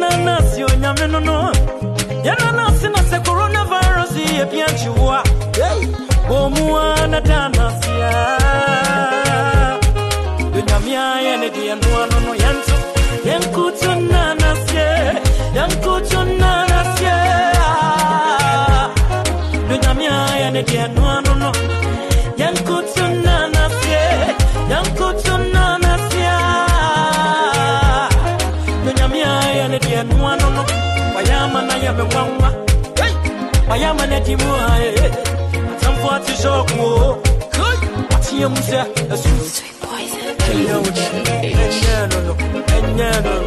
nanasi onyame no no. Yana nasi na se coronavirus yɛbi akyiwoa ɔmua na da anasea onyame a yɛ ne deɛ noa no no yɛnto yɛnkoto nanaseɛ yɛnkoto nanaseɛ ah! onyame a yɛ ne deɛ noa no kimwaye atamfuatisha wakuo watie mzee enyelolo enyelolo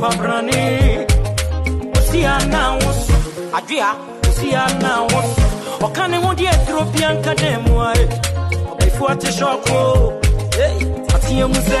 pabrani Osiana was Adria Osiana was Okane won the Ethiopian Kademwa Before the shock Hey Atia Muse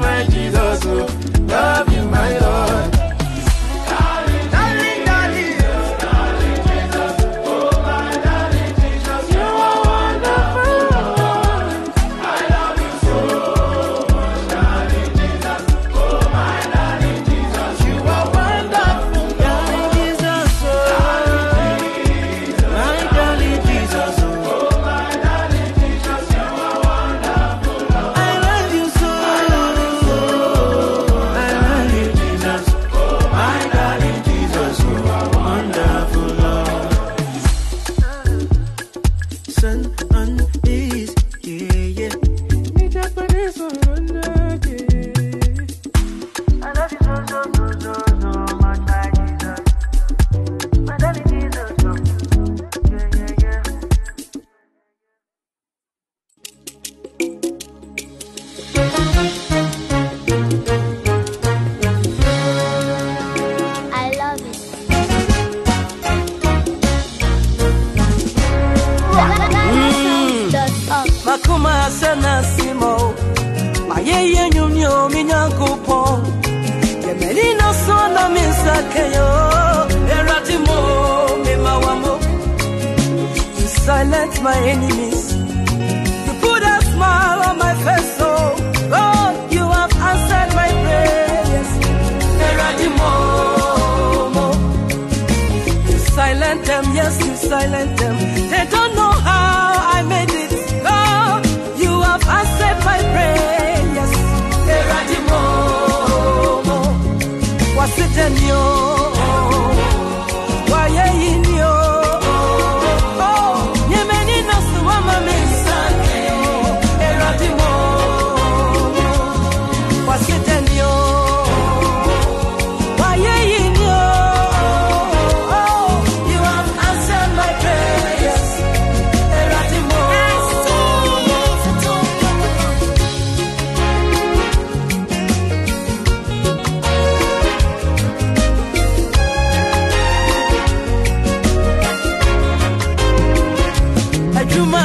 right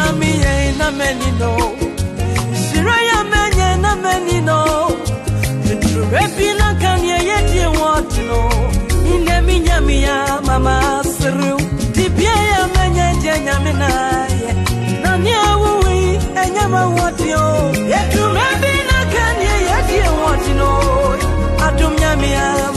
na mi ye na many no Sira ya menye na many no Rebi na kanye ye die wati no Ine mi nyami ya mama siru. Tibia ya menye je nyami na ye. Nani ya uwi enyama wati o Yetu rebi na kanye ye die wati no Atum nyami ya mama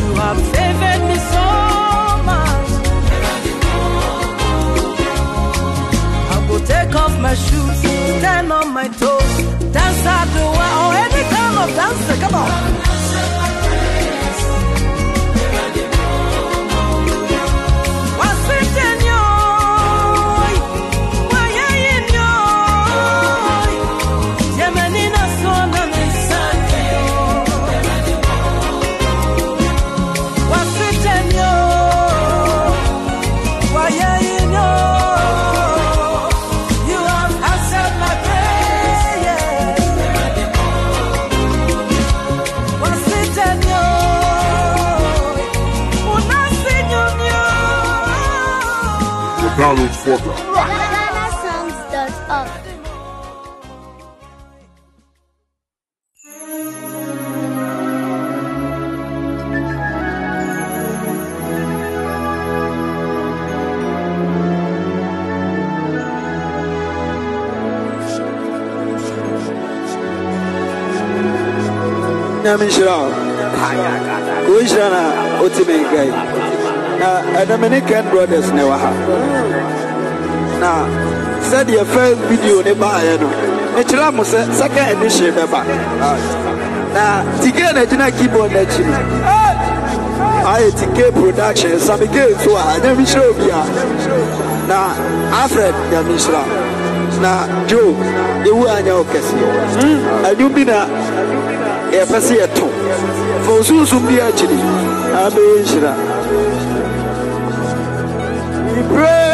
You have me so much. I take off my shoes, stand on my toes, dance at the wall, or oh, any kind of dance. Come on. foreground. nyamenhyira wo wonhyira no a wotimi na ken brothers ne wɔ na sɛdeɛ first video ne baayɛ no mekyerɛ mo sɛ second edition bɛba na tike na gyina keyboard n'akyi no ayɛ tike production samike nso a nyɛ mehyerɛ obi a na alfred nyame nhyira na joe yɛwu anyɛ wo kɛseɛ anwum bi na yɛpɛ sɛ yɛto. Fa osunsum bi akyiri na bɛyɛ nhyira. We pray.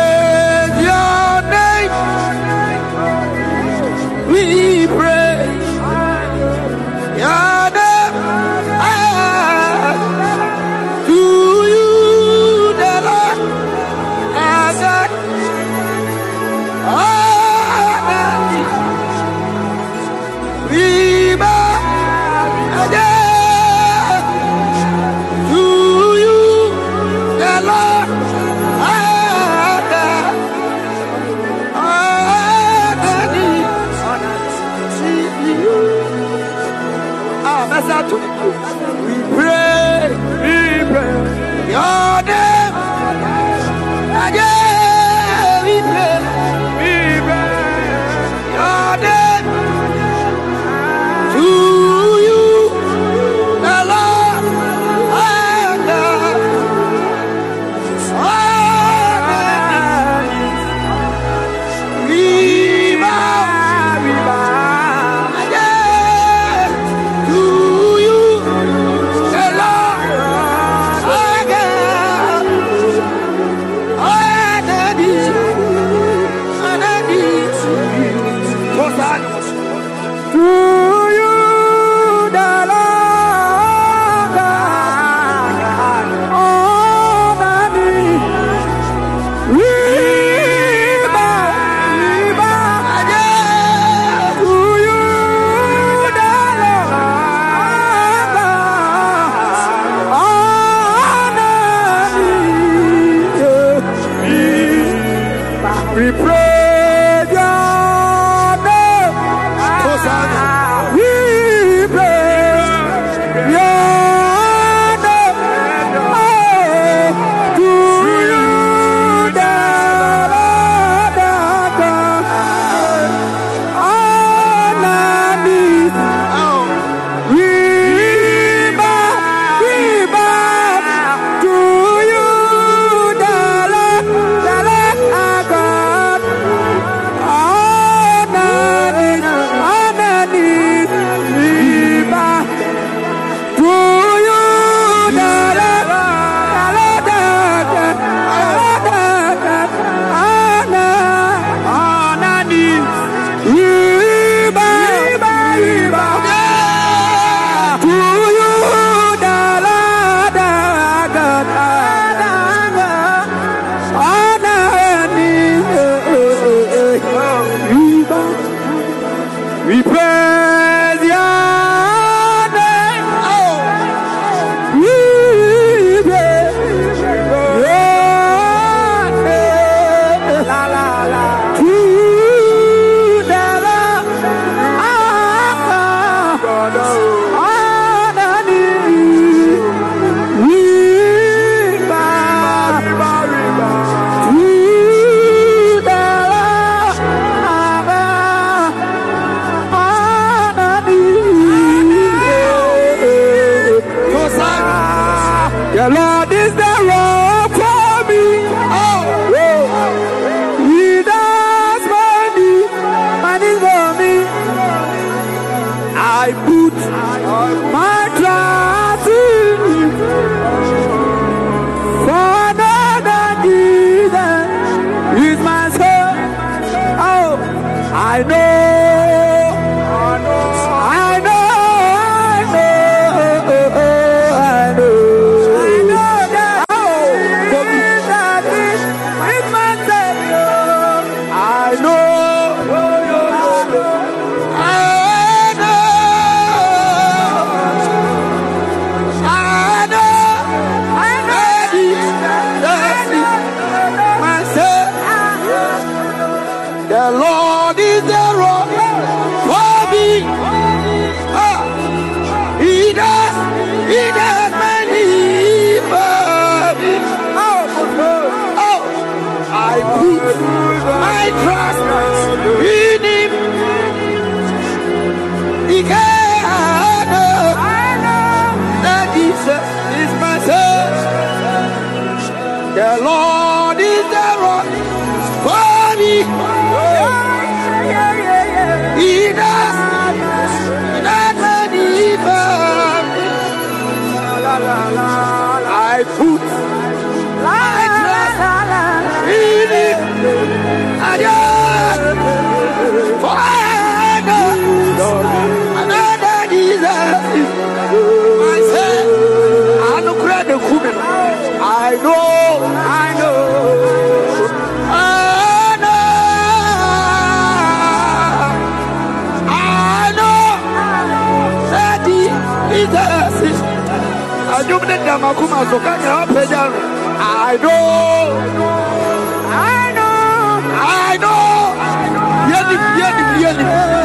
The Lord is the rock for me. Adum ne dama kuma so kanya apɛgya no. I know, I know, I know. Yenim, yenim, yenim.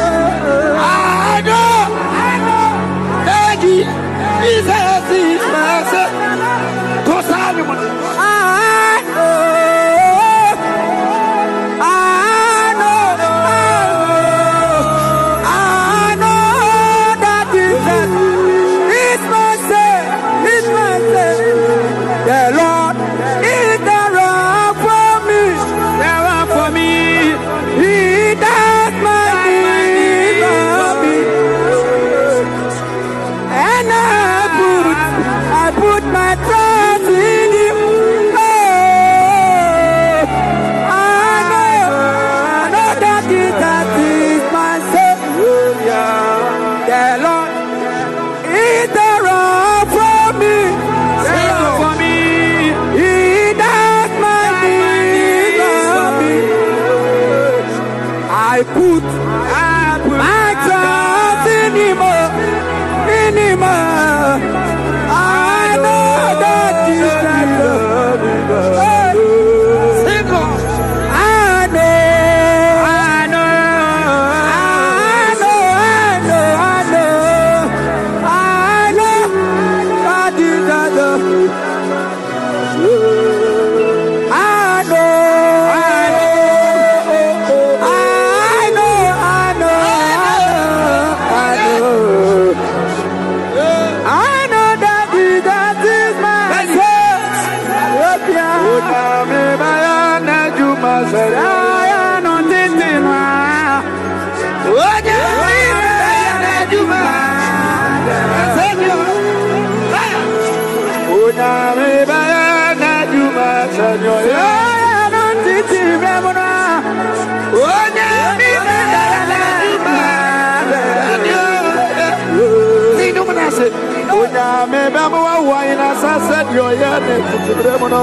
Sasa deɛ ɔyɛ ne teteberɛ mu no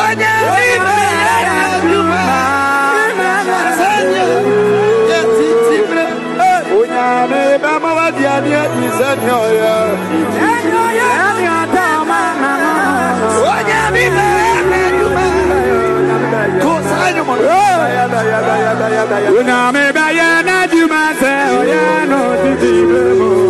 Onyame bɛyɛ n'adwuma sɛdeɛ yɛ teteberɛ Onyame bɛma wade ade adi sɛdeɛ ɔyɛ Onyame bɛyɛ n'adwuma Kò sáyé mọ̀ Onyame bɛyɛ n'adwuma sɛ ɔyɛ no teteberɛ mu no Onyame bɛyɛ n'adwuma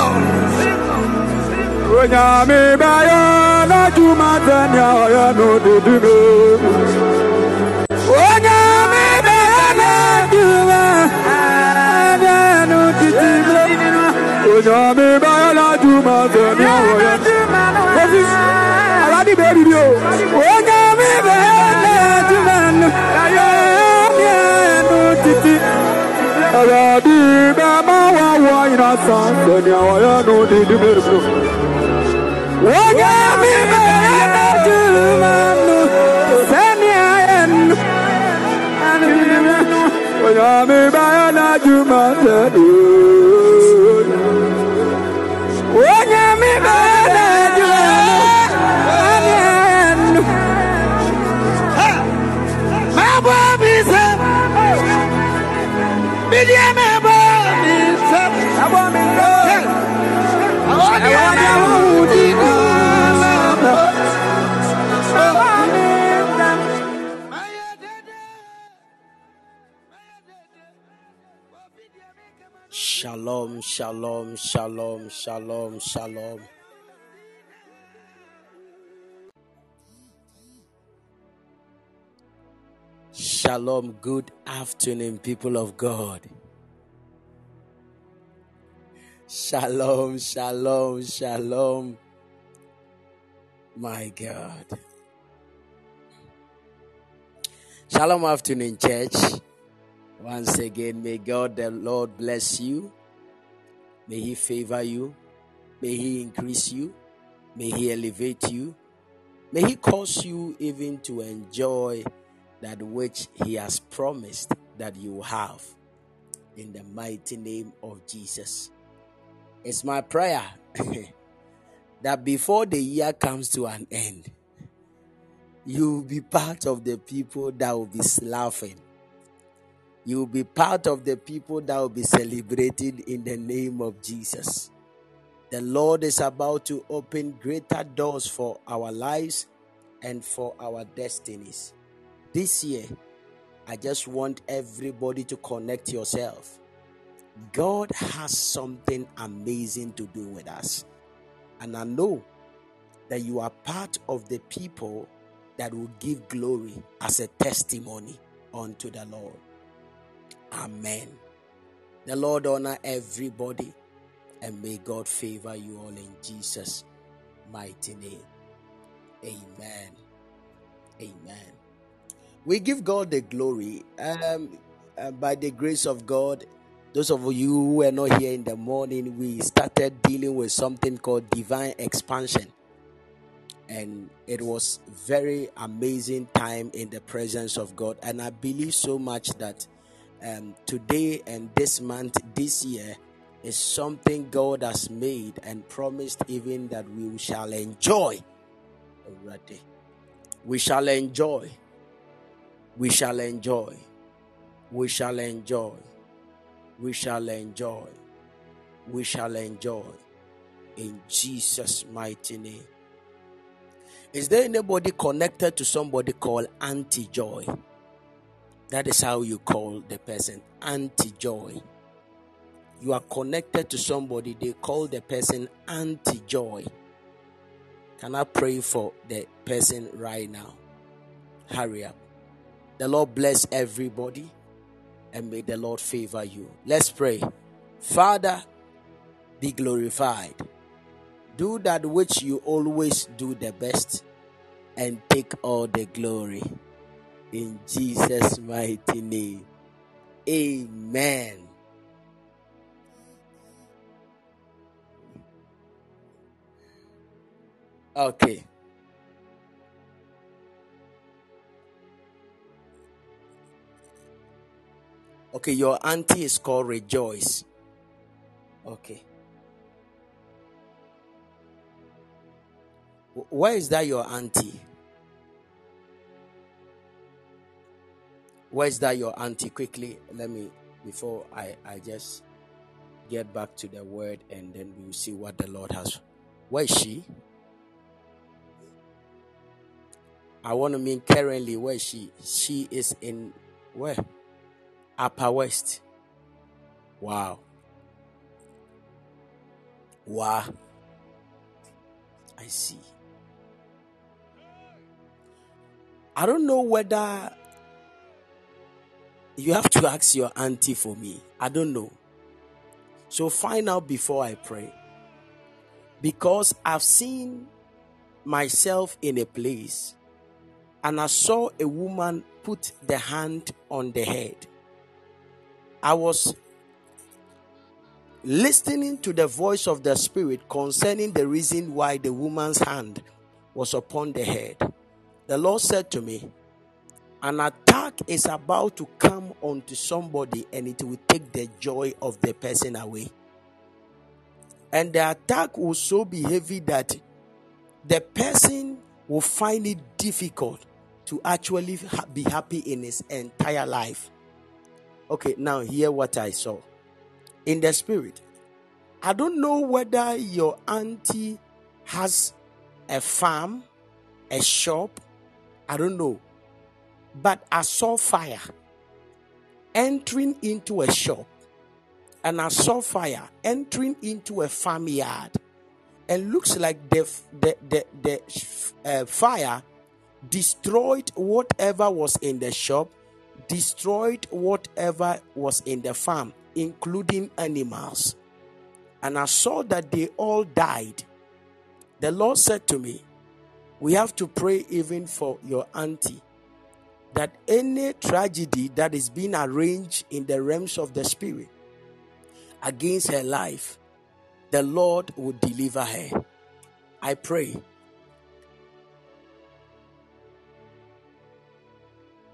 Onyame bɛyɛ n'adwuma sɛ nea ɔyɛ no dede no Onyame bɛyɛ n'adwuma ɛyɛ no dede no Onyame bɛyɛ n'adwuma sɛ nea ɔyɛ Kofi, alade bɛyɛ bibi o. Onyame bɛyɛ n'adwuma no ɛyɛ no titi. Awurade bɛma wawɔ nyina san sɛnea wɔyɛ no didi mmerɛ Onyame bɛyɛ n'adwuma no sɛnea yɛ no. Onyame bɛyɛ n'adwuma sɛ Shalom, shalom, shalom, shalom, shalom. Shalom, good afternoon, people of God. Shalom, shalom, shalom. My God. Shalom, afternoon, church. Once again, may God the Lord bless you. May He favor you. May He increase you. May He elevate you. May He cause you even to enjoy that which He has promised that you have. In the mighty name of Jesus. It's my prayer that before the year comes to an end, you will be part of the people that will be laughing. You will be part of the people that will be celebrated in the name of Jesus. The Lord is about to open greater doors for our lives and for our destinies. This year, I just want everybody to connect yourself. God has something amazing to do with us. And I know that you are part of the people that will give glory as a testimony unto the Lord. Amen. The Lord honor everybody and may God favor you all in Jesus' mighty name. Amen. Amen. We give God the glory. Um, uh, by the grace of God, those of you who were not here in the morning, we started dealing with something called divine expansion. And it was very amazing time in the presence of God. And I believe so much that um, today and this month, this year, is something God has made and promised even that we shall enjoy already. We shall enjoy. We shall enjoy. We shall enjoy. We shall enjoy. We shall enjoy. In Jesus' mighty name. Is there anybody connected to somebody called Auntie Joy? That is how you call the person anti joy. You are connected to somebody, they call the person anti joy. Can I pray for the person right now? Hurry up. The Lord bless everybody and may the Lord favor you. Let's pray. Father, be glorified. Do that which you always do the best and take all the glory. In Jesus' mighty name. Amen. Okay. Okay, your auntie is called Rejoice. Okay. Wh- Where is that your auntie? Where is that your auntie? Quickly, let me before I I just get back to the word and then we'll see what the Lord has. Where is she? I want to mean currently where is she? She is in where? Upper West. Wow. Wow. I see. I don't know whether you have to ask your auntie for me. I don't know. So find out before I pray. Because I've seen myself in a place and I saw a woman put the hand on the head. I was listening to the voice of the Spirit concerning the reason why the woman's hand was upon the head. The Lord said to me, An attack is about to come onto somebody and it will take the joy of the person away. And the attack will so be heavy that the person will find it difficult to actually be happy in his entire life. Okay, now hear what I saw in the spirit. I don't know whether your auntie has a farm, a shop, I don't know. But I saw fire entering into a shop and I saw fire entering into a farmyard, and looks like the the the, the uh, fire destroyed whatever was in the shop, destroyed whatever was in the farm, including animals. And I saw that they all died. The Lord said to me, We have to pray even for your auntie that any tragedy that is being arranged in the realms of the spirit against her life, the Lord will deliver her. I pray.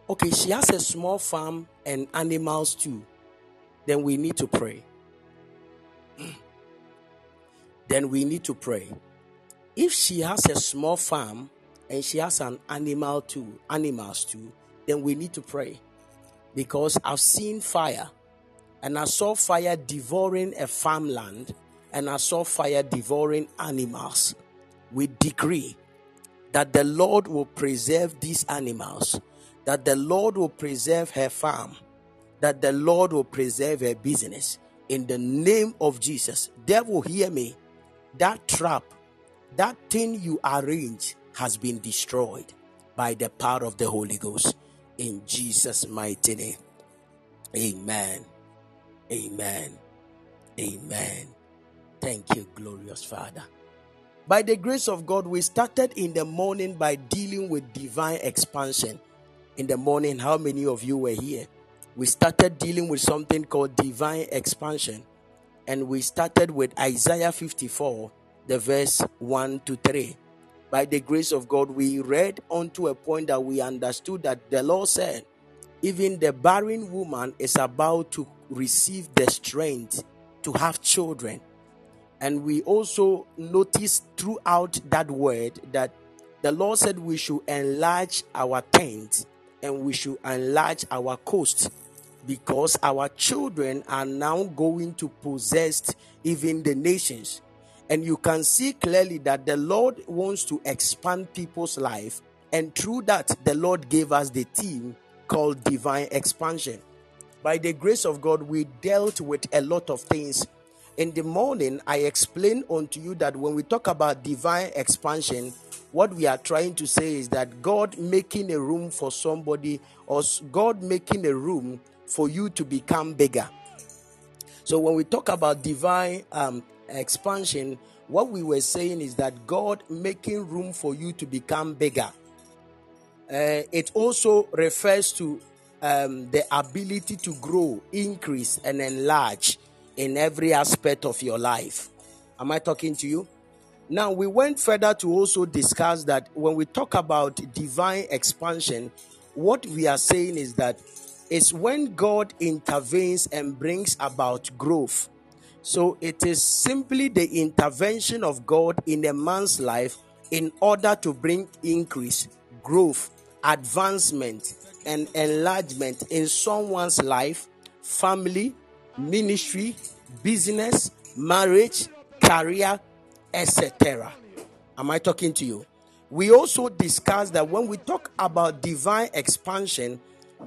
Okay, she has a small farm and animals too. Then we need to pray. then we need to pray. If she has a small farm and she has an animal too, animals too, then we need to pray. Because I've seen fire and I saw fire devouring a farmland and I saw fire devouring animals. We decree that the Lord will preserve these animals, that the Lord will preserve her farm, that the Lord will preserve her business. In the name of Jesus, devil, hear me. That trap, that thing you arranged has been destroyed by the power of the Holy Ghost. In Jesus' mighty name. Amen. Amen. Amen. Thank you, glorious Father. By the grace of God, we started in the morning by dealing with divine expansion. In the morning, how many of you were here? We started dealing with something called divine expansion. And we started with Isaiah 54, the verse 1 to 3. By the grace of God, we read onto a point that we understood that the Lord said, even the barren woman is about to receive the strength to have children. And we also noticed throughout that word that the Lord said we should enlarge our tent and we should enlarge our coast because our children are now going to possess even the nations. And you can see clearly that the Lord wants to expand people's life. And through that, the Lord gave us the team called divine expansion. By the grace of God, we dealt with a lot of things. In the morning, I explained unto you that when we talk about divine expansion, what we are trying to say is that God making a room for somebody or God making a room for you to become bigger. So when we talk about divine um, expansion, what we were saying is that God making room for you to become bigger. Uh, it also refers to um, the ability to grow, increase, and enlarge in every aspect of your life. Am I talking to you? Now, we went further to also discuss that when we talk about divine expansion, what we are saying is that it's when God intervenes and brings about growth. So it is simply the intervention of God in a man's life in order to bring increase, growth, advancement, and enlargement in someone's life, family, ministry, business, marriage, career, etc. Am I talking to you? We also discussed that when we talk about divine expansion,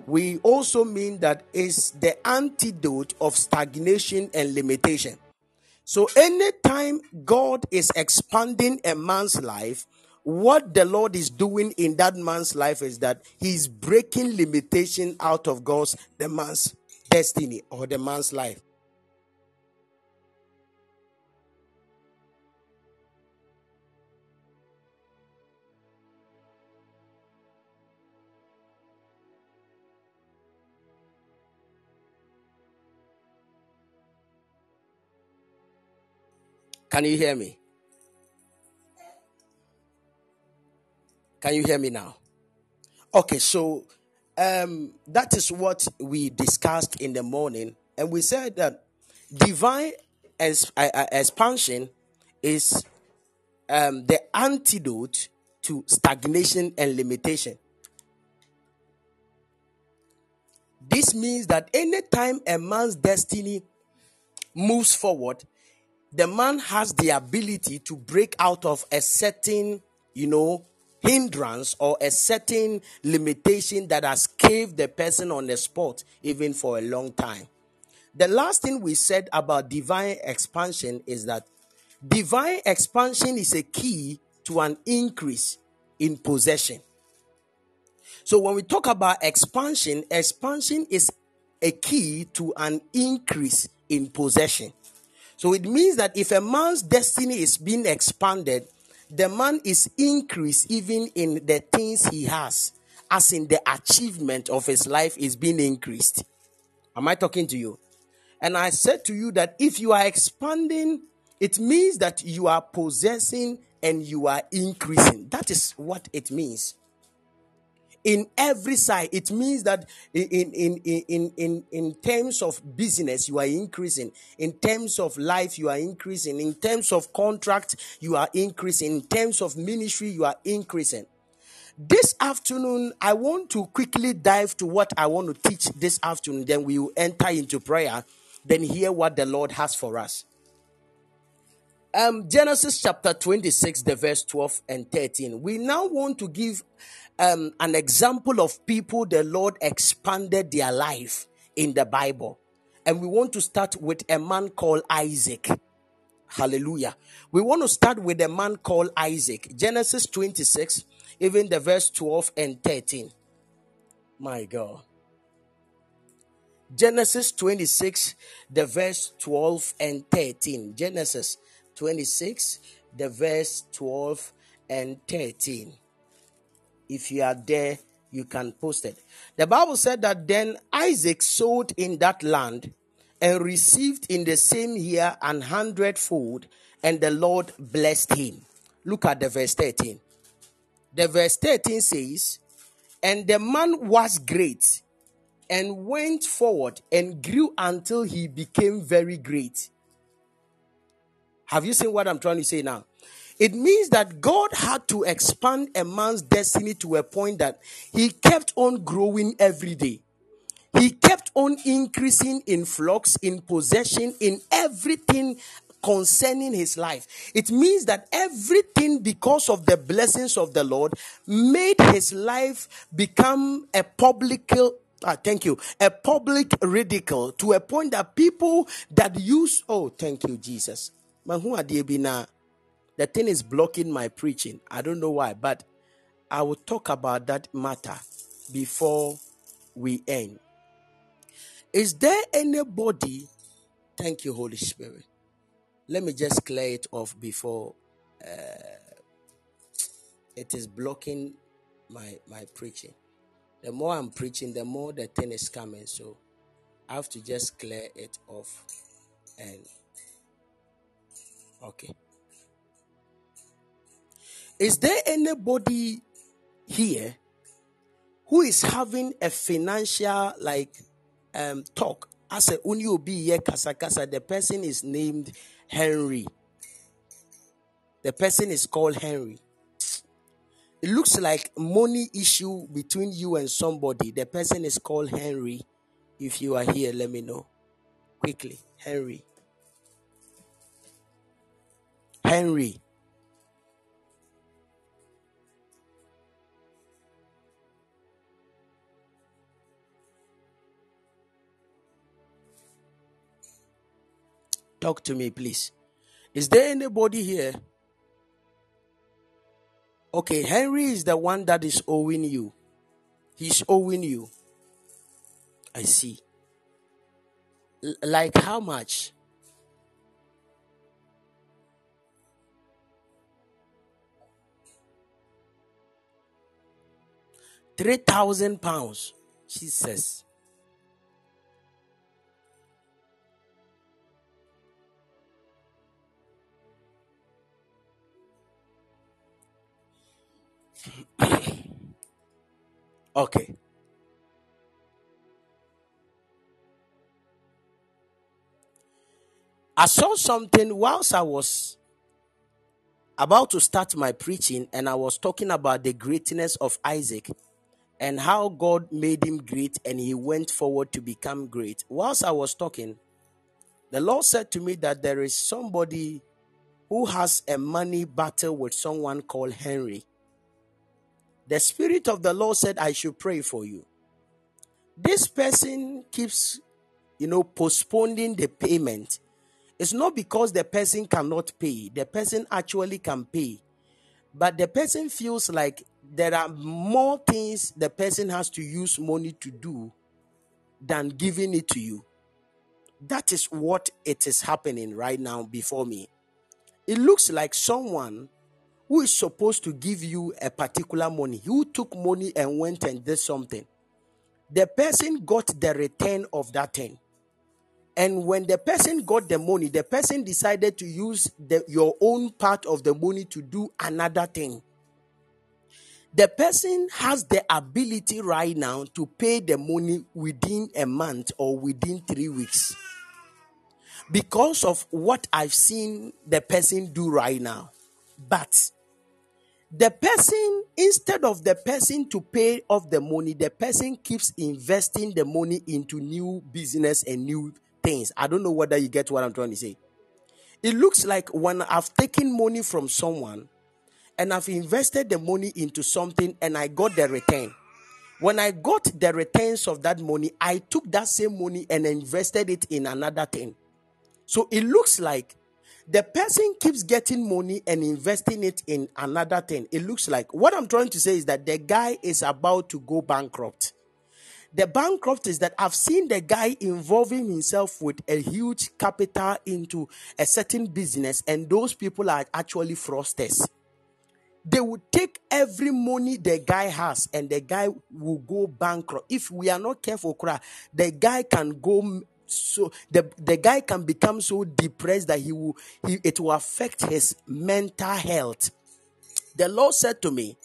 we also mean that it's the antidote of stagnation and limitation. So, anytime God is expanding a man's life, what the Lord is doing in that man's life is that he's breaking limitation out of God's the man's destiny or the man's life. Can you hear me? Can you hear me now? Okay, so um, that is what we discussed in the morning, and we said that divine uh, uh, expansion is um, the antidote to stagnation and limitation. This means that anytime a man's destiny moves forward, the man has the ability to break out of a certain, you know, hindrance or a certain limitation that has caved the person on the spot even for a long time. the last thing we said about divine expansion is that divine expansion is a key to an increase in possession. So when we talk about expansion, expansion is a key to an increase in possession. So it means that if a man's destiny is being expanded, the man is increased even in the things he has, as in the achievement of his life is being increased. Am I talking to you? And I said to you that if you are expanding, it means that you are possessing and you are increasing. That is what it means in every side. It means that in in in in in, terms of business you are increasing. In terms of life you are increasing. In terms of contract you are increasing. In terms of ministry you are increasing. This afternoon i want to quickly dive to what i want to teach this afternoon. Then we will enter into prayer. Then hear what the lord has for us um genesis chapter 26 the verse 12 and 13 we now want to give um, an example of people the Lord expanded their life in the Bible. And we want to start with a man called Isaac. Hallelujah. We want to start with a man called Isaac. Genesis 26, even the verse 12 and 13. My God. Genesis 26, the verse 12 and 13. Genesis 26, the verse 12 and 13 if you are there, you can post it. The Bible said that then Isaac sowed in that land and received in the same year an hundredfold, and the Lord blessed him. Look at the verse 13. The verse 13 says, And the man was great and went forward and grew until he became very great. Have you seen what I'm trying to say now? It means that God had to expand a man's destiny to a point that he kept on growing every day. He kept on increasing in flux, in possession, in everything concerning his life. It means that everything, because of the blessings of the Lord, made his life become a public. Ah, thank you. A public ridicule to a point that people that use, oh, thank you, Jesus. Who are they be now? The thing is blocking my preaching. I don't know why, but I will talk about that matter before we end. Is there anybody? Thank you, Holy Spirit. Let me just clear it off before uh, it is blocking my my preaching. The more I'm preaching, the more the thing is coming. So I have to just clear it off. And okay. Is there anybody here who is having a financial like um talk? As a uni obi ye kasa kasa, the person is named Henry. The person is called Henry. It looks like money issue between you and somebody. The person is called Henry. If you are here, let me know quickly. Henry. Henry. Talk to me, please. Is there anybody here? Okay, Henry is the one that is owing you. He's owing you. I see. L- like how much? Three thousand pounds. Jesus. Okay. I saw something whilst I was about to start my preaching, and I was talking about the greatness of Isaac and how God made him great and he went forward to become great. Whilst I was talking, the Lord said to me that there is somebody who has a money battle with someone called Henry. The Spirit of the Lord said, I should pray for you. This person keeps you know, postponing the payment, it's not because the person cannot pay. The person actually can pay. But the person feels like there are more things the person has to use money to do than giving it to you. That is what it is happening right now before me. It looks like someone who is supposed to give you a particular money, who took money and went and did something. The person got the return of that thing. And when the person got the money, the person decided to use the, your own part of the money to do another thing. The person has the ability right now to pay the money within a month or within three weeks because of what I've seen the person do right now. But the person, instead of the person to pay off the money, the person keeps investing the money into new business and new things. I don't know whether you get what I'm trying to say. It looks like when I've taken money from someone and I've invested the money into something and I got the return. When I got the returns of that money, I took that same money and invested it in another thing. So it looks like the person keeps getting money and investing it in another thing. It looks like what I'm trying to say is that the guy is about to go bankrupt. The bankrupt is that I've seen the guy involving himself with a huge capital into a certain business, and those people are actually fraudsters. They will take every money the guy has, and the guy will go bankrupt. If we are not careful, the guy can go so the, the guy can become so depressed that he will he, it will affect his mental health. The Lord said to me,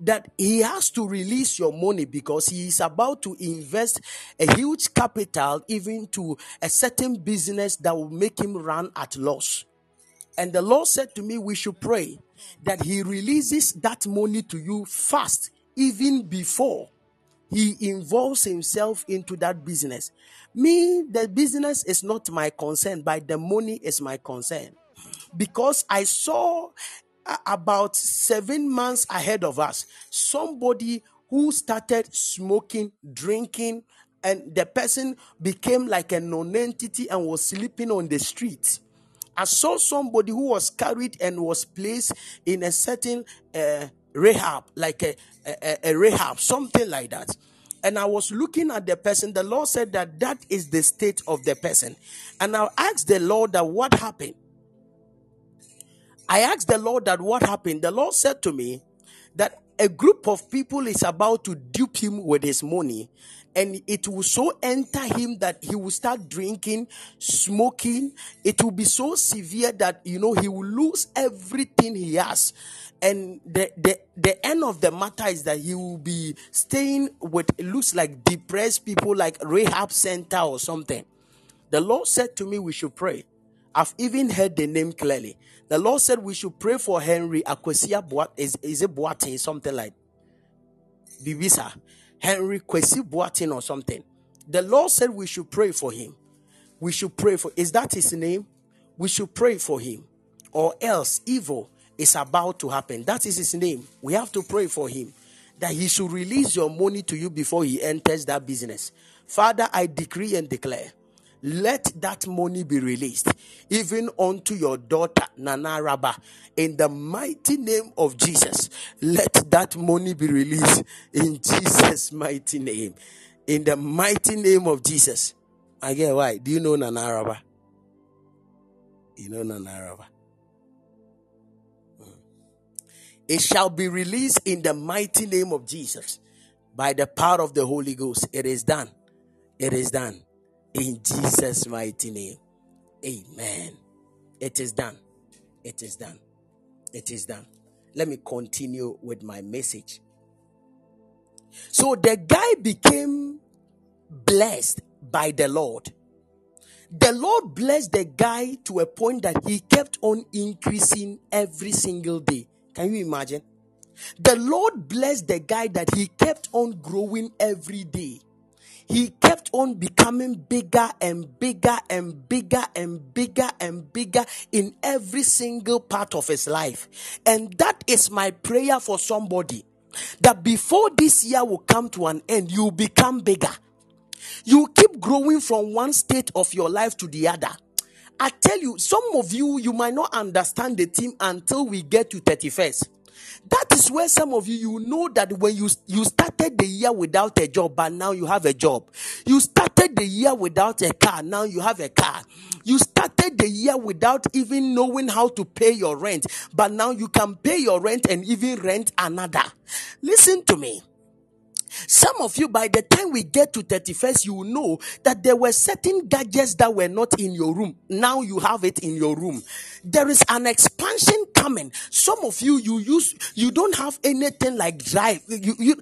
that he has to release your money because he is about to invest a huge capital even to a certain business that will make him run at loss. And the Lord said to me, We should pray that he releases that money to you fast, even before he involves himself into that business. Me, the business is not my concern, but the money is my concern because I saw uh, about seven months ahead of us somebody who started smoking, drinking, and the person became like a non entity and was sleeping on the street. I saw somebody who was carried and was placed in a certain uh, rehab, like a, a, a rehab, something like that. And I was looking at the person. The Lord said that that is the state of the person. And I asked the Lord that what happened. I asked the Lord that what happened. The Lord said to me that a group of people is about to dupe him with his money and it will so enter him that he will start drinking smoking it will be so severe that you know he will lose everything he has and the, the the end of the matter is that he will be staying with it looks like depressed people like rehab center or something the Lord said to me, we should pray. I've even heard the name clearly. The Lord said we should pray for Henry Akwesia Boat. Is, is it Boateng? Something like Bibisa. Henry Kwesi Boateng or something. The Lord said we should pray for him. We should pray for. Is that his name? We should pray for him. Or else evil is about to happen. That is his name. We have to pray for him. That he should release your money to you before he enters that business. Father, I decree and declare let that money be released even unto your daughter Nana Rabba in the mighty name of Jesus. Let that money be released in Jesus' mighty name. In the mighty name of Jesus. I get why. Do you know Nana Rabba? You know Nana Rabba. It shall be released in the mighty name of Jesus by the power of the Holy Ghost. It is done. It is done. In Jesus' mighty name. Amen. It is done. It is done. It is done. Let me continue with my message. So the guy became blessed by the Lord. The Lord blessed the guy to a point that he kept on increasing every single day. Can you imagine? The Lord blessed the guy that he kept on growing every day. He kept on becoming bigger and bigger and bigger and bigger and bigger in every single part of his life. And that is my prayer for somebody that before this year will come to an end, you become bigger. You keep growing from one state of your life to the other. I tell you, some of you, you might not understand the team until we get to 31st. That is where some of you, you know that when you, you started the year without a job, but now you have a job. You started the year without a car, now you have a car. You started the year without even knowing how to pay your rent, but now you can pay your rent and even rent another. Listen to me. Some of you, by the time we get to 31st, you know that there were certain gadgets that were not in your room. Now you have it in your room. There is an expansion coming. Some of you, you use, you don't have anything like drive. You, you,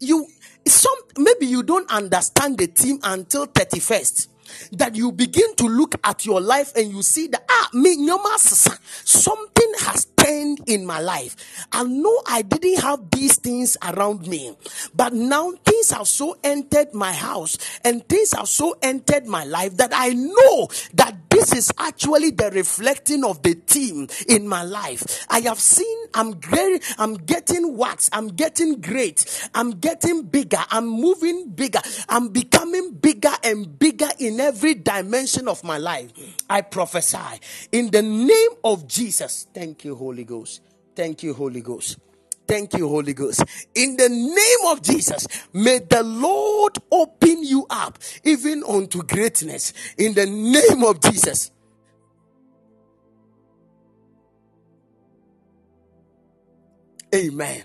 you, some, maybe you don't understand the team until 31st that you begin to look at your life and you see that ah me something has turned in my life. I know I didn't have these things around me, but now things have so entered my house and things have so entered my life that I know that this is actually the reflecting of the team in my life. I have seen I'm very I'm getting what I'm getting great. I'm getting bigger. I'm moving bigger. I'm becoming bigger and bigger in every dimension of my life. I prophesy in the name of Jesus. Thank you, Holy Ghost. Thank you, Holy Ghost. Thank you, Holy Ghost. In the name of Jesus, may the Lord open you up even unto greatness. In the name of Jesus. Amen.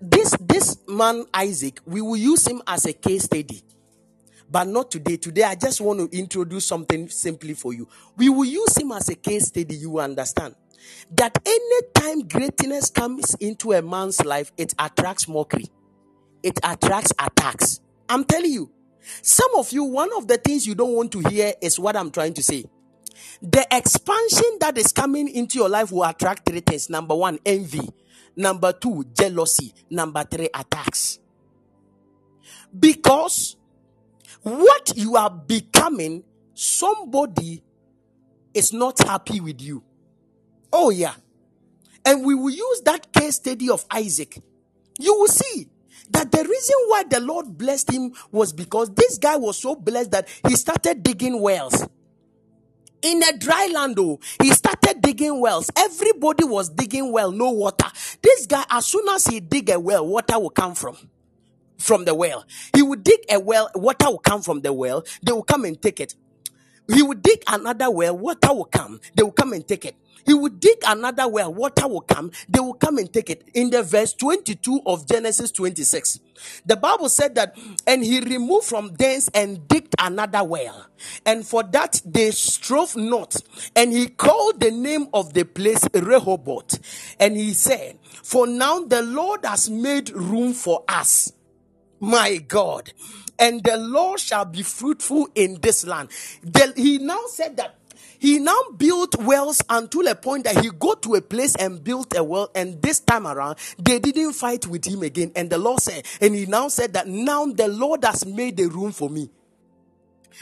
This this man Isaac, we will use him as a case study but not today. Today, I just want to introduce something simply for you. We will use him as a case study, you understand. That anytime greatness comes into a man's life, it attracts mockery, it attracts attacks. I'm telling you, some of you, one of the things you don't want to hear is what I'm trying to say. The expansion that is coming into your life will attract three things. Number one, envy. Number two, jealousy. Number three, attacks. Because what you are becoming, somebody is not happy with you. Oh, yeah. And we will use that case study of Isaac. You will see that the reason why the Lord blessed him was because this guy was so blessed that he started digging wells. In a dry land, though, he started digging wells. Everybody was digging well, no water. This guy, as soon as he dig a well, water will come from from the well. He would dig a well, water will come from the well, they will come and take it. He would dig another well, water will come, they will come and take it. He would dig another well, water will come, they will come and take it. In the verse 22 of Genesis 26, the Bible said that, and he removed from thence and digged another well. And for that they strove not. And he called the name of the place Rehoboth. And he said, For now the Lord has made room for us my God. And the Lord shall be fruitful in this land. The, he now said that he now built wells until a point that he go to a place and built a well and this time around they didn't fight with him again and the lord said and he now said that now the lord has made a room for me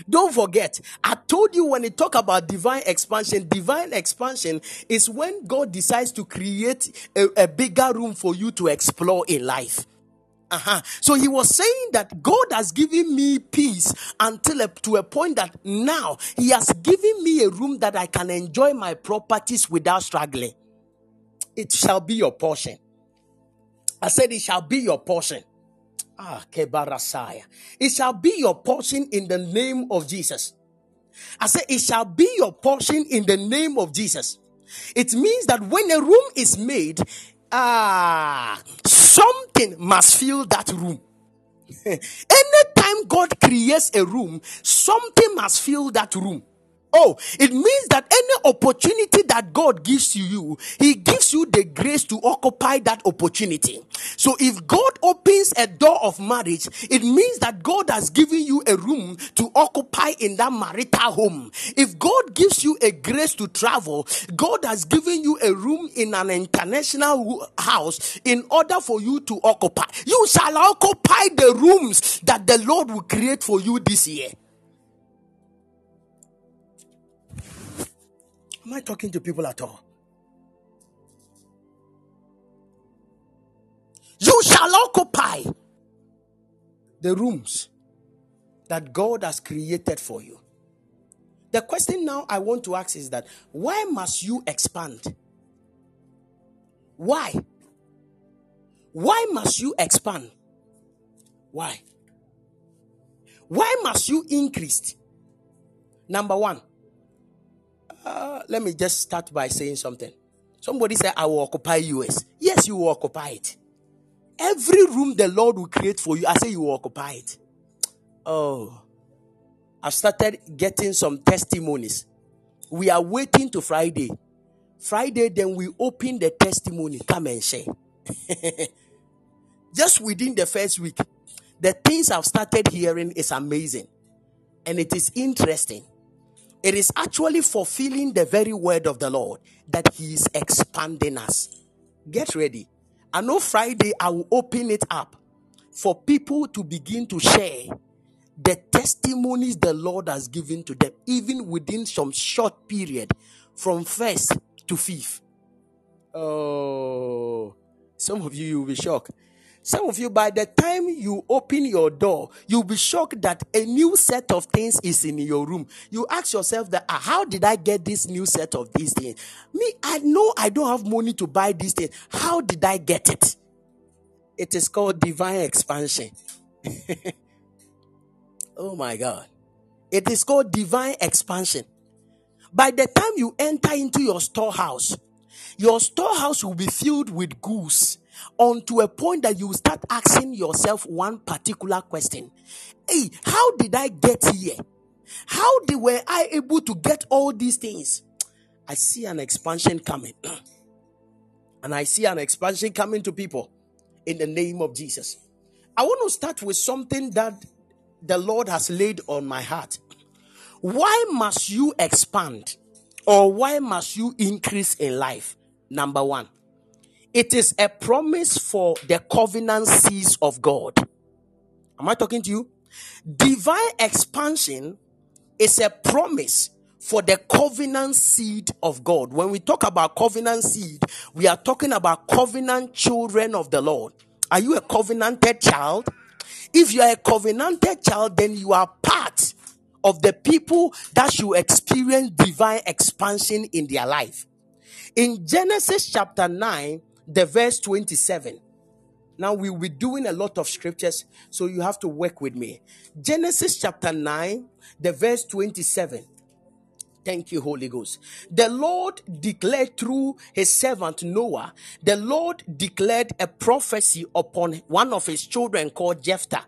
don't forget, I told you when we talk about divine expansion, divine expansion is when God decides to create a, a bigger room for you to explore in life. Uh-huh. So he was saying that God has given me peace until a, to a point that now he has given me a room that I can enjoy my properties without struggling. It shall be your portion. I said it shall be your portion. Ah, Kebarasaya. It shall be your portion in the name of Jesus. I said it shall be your portion in the name of Jesus. It means that when a room is made, ah, something must fill that room. Anytime God creates a room, something must fill that room. Oh, it means that any opportunity that God gives you, He gives you the grace to occupy that opportunity. So if God opens a door of marriage, it means that God has given you a room to occupy in that marital home. If God gives you a grace to travel, God has given you a room in an international house in order for you to occupy. You shall occupy the rooms that the Lord will create for you this year. Am I talking to people at all? You shall occupy the rooms that God has created for you. The question now I want to ask is that why must you expand? Why? Why must you expand? Why? Why must you increase? Number one, uh, let me just start by saying something. Somebody said, I will occupy US. Yes, you will occupy it. Every room the Lord will create for you, I say you will occupy it. Oh, I've started getting some testimonies. We are waiting to Friday. Friday, then we open the testimony. Come and share. Just within the first week, the things I've started hearing is amazing. And it is interesting. It is actually fulfilling the very word of the Lord that He is expanding us. Get ready. I know Friday I will open it up for people to begin to share the testimonies the Lord has given to them, even within some short period from first to fifth. Oh, some of you will be shocked. Some of you, by the time you open your door, you'll be shocked that a new set of things is in your room. You ask yourself that, ah, how did I get this new set of these things? Me, I know I don't have money to buy these things. How did I get it? It is called divine expansion. oh my God. It is called divine expansion. By the time you enter into your storehouse, your storehouse will be filled with goods unto a point that you start asking yourself one particular question Hey, how did I get here? How did, were I able to get all these things? I see an expansion coming. and I see an expansion coming to people in the name of Jesus. I want to start with something that the Lord has laid on my heart. Why must you expand or why must you increase in life? Number one, it is a promise for the covenant seeds of God. Am I talking to you? Divine expansion is a promise for the covenant seed of God. When we talk about covenant seed, we are talking about covenant children of the Lord. Are you a covenanted child? If you are a covenanted child, then you are part of the people that should experience divine expansion in their life. In Genesis chapter 9, the verse 27. Now we'll be doing a lot of scriptures, so you have to work with me. Genesis chapter 9, the verse 27. Thank you, Holy Ghost. The Lord declared through his servant Noah, the Lord declared a prophecy upon one of his children called Japheth.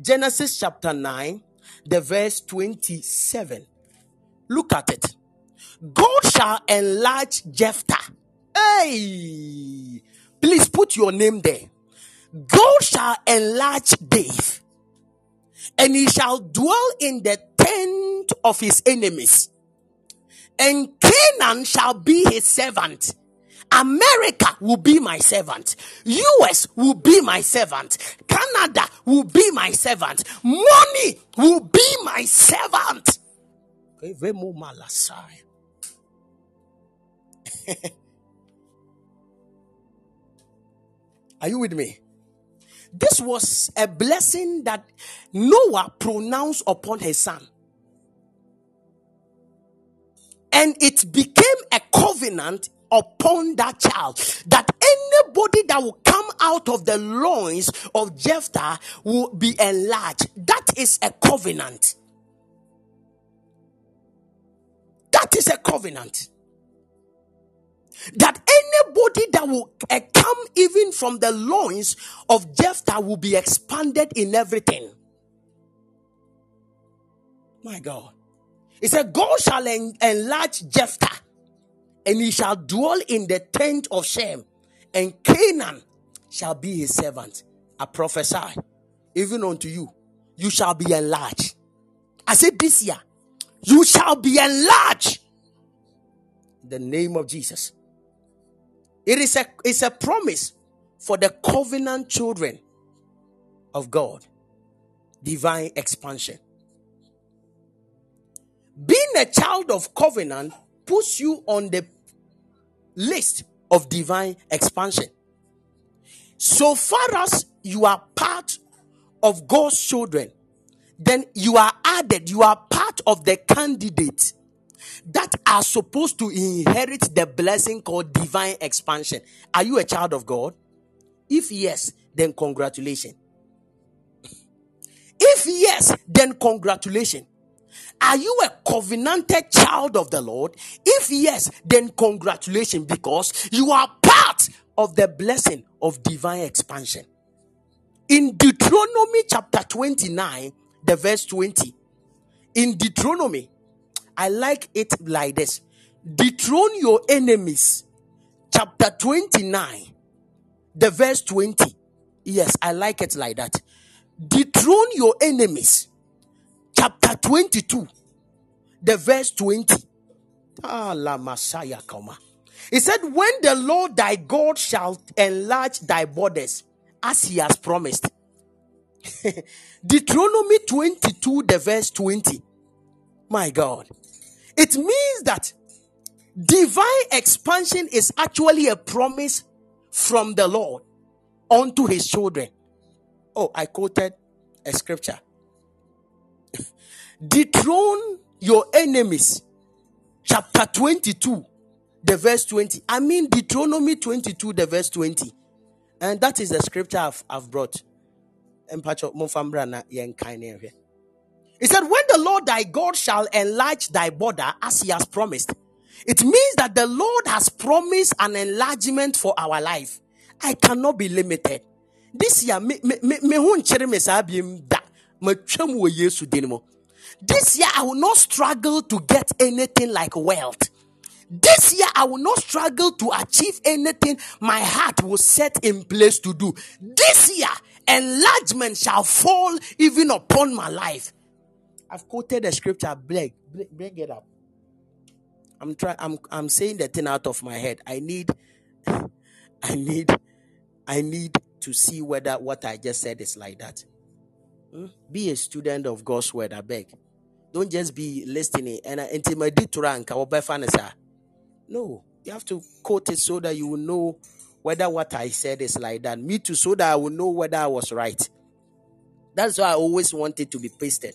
Genesis chapter 9, the verse 27. Look at it. God shall enlarge Japheth. Hey, please put your name there. God shall enlarge Dave, and he shall dwell in the tent of his enemies, and Canaan shall be his servant. America will be my servant. US will be my servant. Canada will be my servant. Money will be my servant. Are you with me? This was a blessing that Noah pronounced upon his son. And it became a covenant upon that child that anybody that will come out of the loins of Japheth will be enlarged. That is a covenant. That is a covenant that anybody that will uh, come even from the loins of Japheth will be expanded in everything. My God. He said, God shall en- enlarge Japheth and he shall dwell in the tent of Shem, and Canaan shall be his servant. I prophesy, even unto you, you shall be enlarged. I said this year, you shall be enlarged. In the name of Jesus. It is a, it's a promise for the covenant children of God. Divine expansion. Being a child of covenant puts you on the list of divine expansion. So far as you are part of God's children, then you are added, you are part of the candidates that are supposed to inherit the blessing called divine expansion. Are you a child of God? If yes, then congratulations. If yes, then congratulations. Are you a covenanted child of the Lord? If yes, then congratulations because you are part of the blessing of divine expansion. In Deuteronomy chapter 29, the verse 20, in Deuteronomy, I like it like this dethrone your enemies, chapter 29, the verse 20. Yes, I like it like that. Dethrone your enemies, chapter 22, the verse 20. Ah, la Messiah, He said, When the Lord thy God shall enlarge thy borders, as he has promised. Deuteronomy 22, the verse 20. My God. It means that divine expansion is actually a promise from the Lord unto his children. Oh, I quoted a scripture. Dethrone your enemies. Chapter 22, the verse 20. I mean Deuteronomy 22, the verse 20. And that is the scripture I've, I've brought. He said, When the Lord thy God shall enlarge thy border as he has promised, it means that the Lord has promised an enlargement for our life. I cannot be limited. This year, me. This year, I will not struggle to get anything like wealth. This year, I will not struggle to achieve anything my heart will set in place to do. This year, enlargement shall fall even upon my life. I've quoted the scripture. Bring, bring it up. I'm trying. I'm I'm saying the thing out of my head. I need, I need, I need to see whether what I just said is like that. Hmm? Be a student of God's word. I beg. Don't just be listening and i intimidate No, you have to quote it so that you will know whether what I said is like that. Me too, so that I will know whether I was right. That's why I always wanted to be pasted.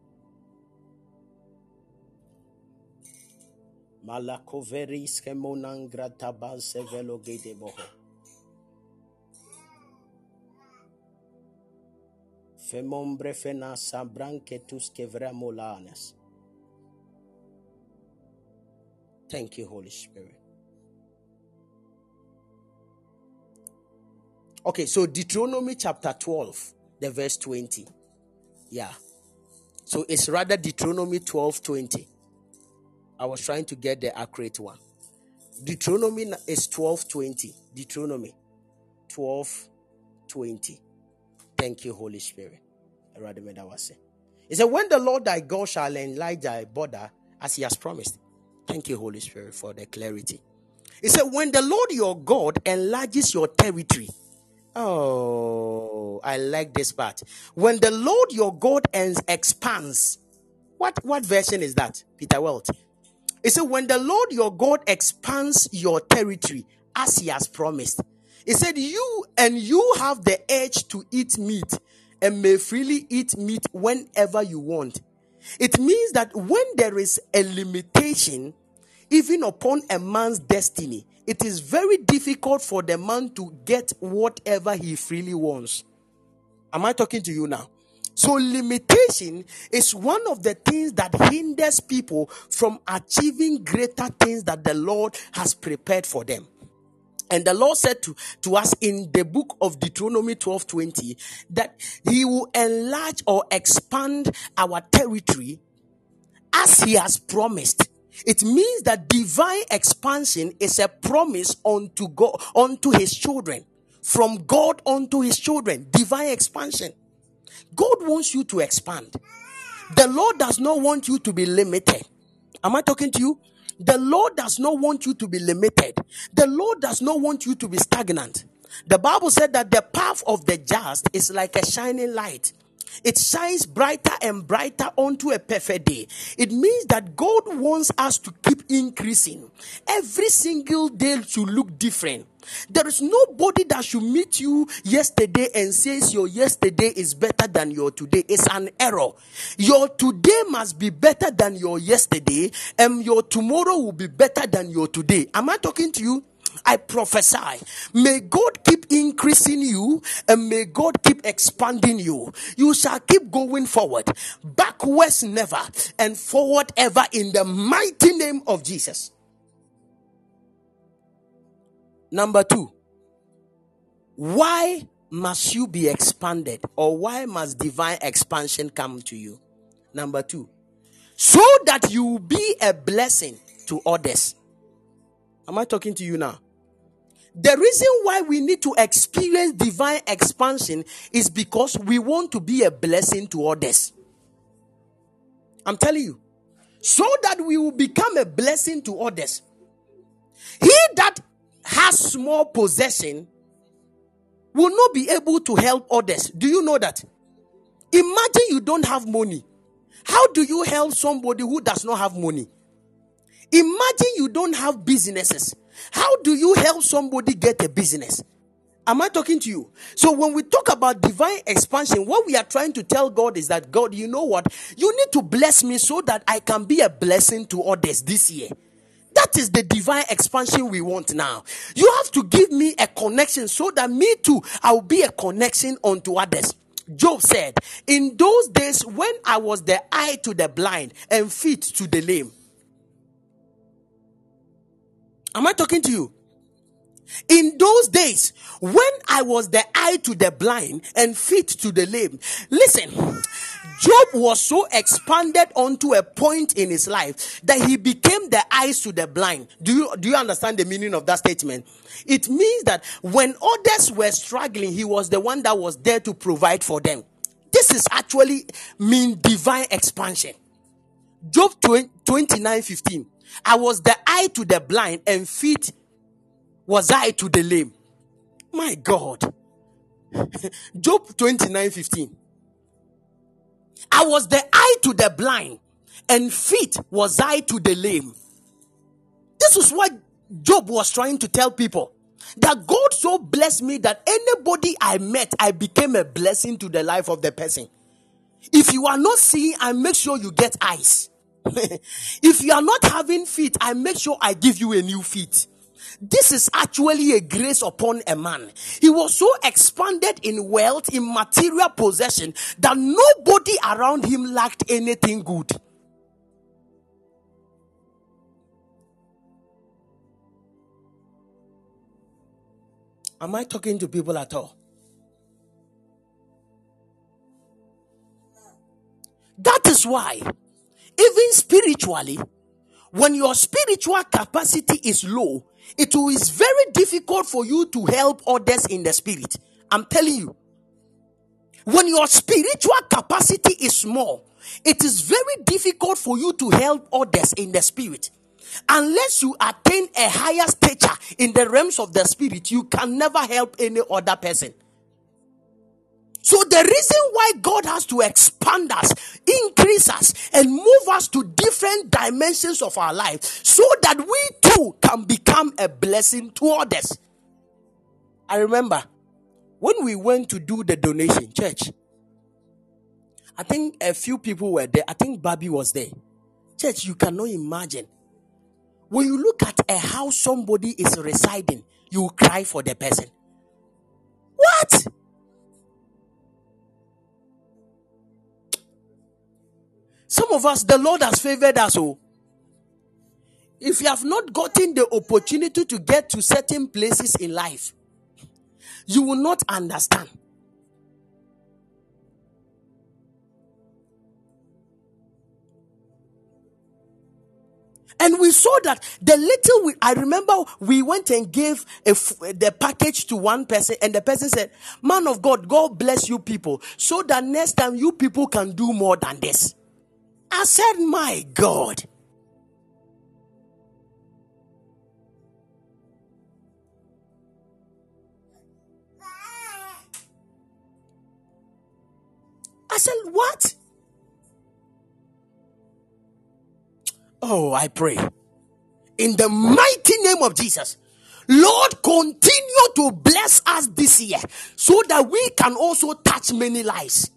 Malakoveris kemonan gratabal sevelo gedeboho. Femombre fena sabranke tus kevremolanes. Thank you, Holy Spirit. Okay, so Deuteronomy chapter 12, the verse 20. Yeah. So it's rather Deuteronomy 12 20. I was trying to get the accurate one. Deuteronomy is 12:20. Deuteronomy 12:20. Thank you, Holy Spirit. He said, When the Lord thy God shall enlarge thy border as he has promised. Thank you, Holy Spirit, for the clarity. He said, When the Lord your God enlarges your territory. Oh, I like this part. When the Lord your God expands. What what version is that? Peter Welt. He said, When the Lord your God expands your territory as he has promised, he said, You and you have the edge to eat meat and may freely eat meat whenever you want. It means that when there is a limitation, even upon a man's destiny, it is very difficult for the man to get whatever he freely wants. Am I talking to you now? So, limitation is one of the things that hinders people from achieving greater things that the Lord has prepared for them. And the Lord said to, to us in the book of Deuteronomy 12 20 that He will enlarge or expand our territory as He has promised. It means that divine expansion is a promise unto God, unto His children, from God unto His children. Divine expansion. God wants you to expand. The Lord does not want you to be limited. Am I talking to you? The Lord does not want you to be limited. The Lord does not want you to be stagnant. The Bible said that the path of the just is like a shining light. It shines brighter and brighter onto a perfect day. It means that God wants us to keep increasing. Every single day should look different. There is nobody that should meet you yesterday and says your yesterday is better than your today. It's an error. Your today must be better than your yesterday, and your tomorrow will be better than your today. Am I talking to you? I prophesy. May God keep increasing you and may God keep expanding you. You shall keep going forward, backwards never, and forward ever in the mighty name of Jesus. Number two, why must you be expanded or why must divine expansion come to you? Number two, so that you be a blessing to others. Am I talking to you now? The reason why we need to experience divine expansion is because we want to be a blessing to others. I'm telling you. So that we will become a blessing to others. He that has small possession will not be able to help others. Do you know that? Imagine you don't have money. How do you help somebody who does not have money? Imagine you don't have businesses. How do you help somebody get a business? Am I talking to you? So when we talk about divine expansion, what we are trying to tell God is that God, you know what? You need to bless me so that I can be a blessing to others this year. That is the divine expansion we want now. You have to give me a connection so that me too, I will be a connection unto others. Job said, In those days when I was the eye to the blind and feet to the lame. Am I talking to you? In those days, when I was the eye to the blind and feet to the lame, listen, Job was so expanded onto a point in his life that he became the eyes to the blind. Do you, do you understand the meaning of that statement? It means that when others were struggling, he was the one that was there to provide for them. This is actually mean divine expansion. Job 20, 29 15. I was the eye to the blind and feet was I to the lame. My God. Job 29 15. I was the eye to the blind and feet was I to the lame. This is what Job was trying to tell people. That God so blessed me that anybody I met, I became a blessing to the life of the person. If you are not seeing, I make sure you get eyes. if you are not having feet, I make sure I give you a new feet. This is actually a grace upon a man. He was so expanded in wealth, in material possession, that nobody around him lacked anything good. Am I talking to people at all? That is why even spiritually, when your spiritual capacity is low, it is very difficult for you to help others in the spirit. I'm telling you. When your spiritual capacity is small, it is very difficult for you to help others in the spirit. Unless you attain a higher stature in the realms of the spirit, you can never help any other person. So the reason why God has to expand us, increase us, and move us to different dimensions of our life so that we too can become a blessing to others. I remember when we went to do the donation, church, I think a few people were there. I think Bobby was there. Church, you cannot imagine. When you look at a house somebody is residing, you cry for the person. What? Some of us, the Lord has favored us. Oh, if you have not gotten the opportunity to get to certain places in life, you will not understand. And we saw that the little we, I remember we went and gave a, the package to one person, and the person said, Man of God, God bless you people, so that next time you people can do more than this. I said, My God. I said, What? Oh, I pray in the mighty name of Jesus. Lord, continue to bless us this year so that we can also touch many lives.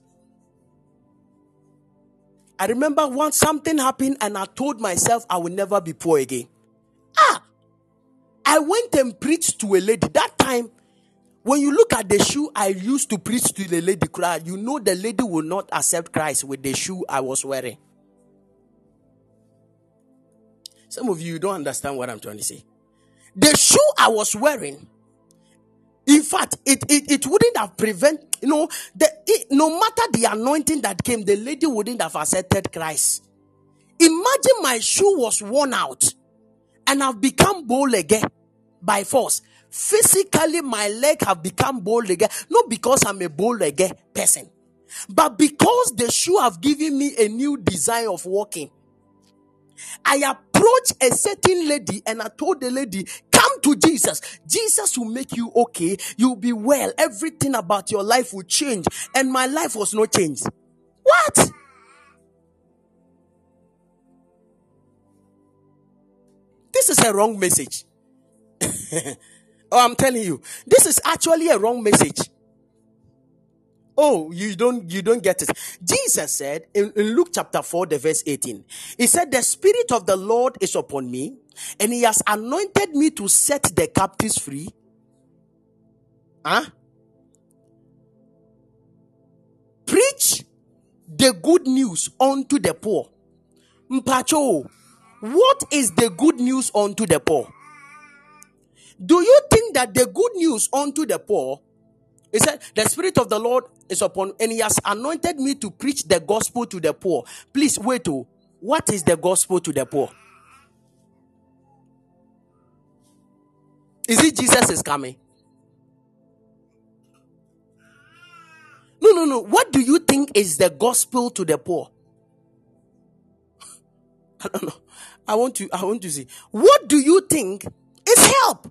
I remember once something happened and I told myself I will never be poor again. Ah, I went and preached to a lady. That time, when you look at the shoe I used to preach to the lady, you know the lady will not accept Christ with the shoe I was wearing. Some of you don't understand what I'm trying to say. The shoe I was wearing, in fact, it, it, it wouldn't have prevented, you know, the, it, no matter the anointing that came, the lady wouldn't have accepted Christ. Imagine my shoe was worn out and I've become bow again by force. Physically, my leg have become bow again. not because I'm a bow again person, but because the shoe have given me a new desire of walking. I approached a certain lady and I told the lady, to Jesus. Jesus will make you okay. You'll be well. Everything about your life will change. And my life was not changed. What? This is a wrong message. oh, I'm telling you, this is actually a wrong message. Oh, you don't you don't get it. Jesus said in, in Luke chapter 4, the verse 18, He said, The Spirit of the Lord is upon me, and He has anointed me to set the captives free. Huh? Preach the good news unto the poor. Mpacho, what is the good news unto the poor? Do you think that the good news unto the poor he said, The Spirit of the Lord is upon, and He has anointed me to preach the gospel to the poor. Please wait, oh, what is the gospel to the poor? Is it Jesus is coming? No, no, no. What do you think is the gospel to the poor? I don't know. I want to I want to see. What do you think is help?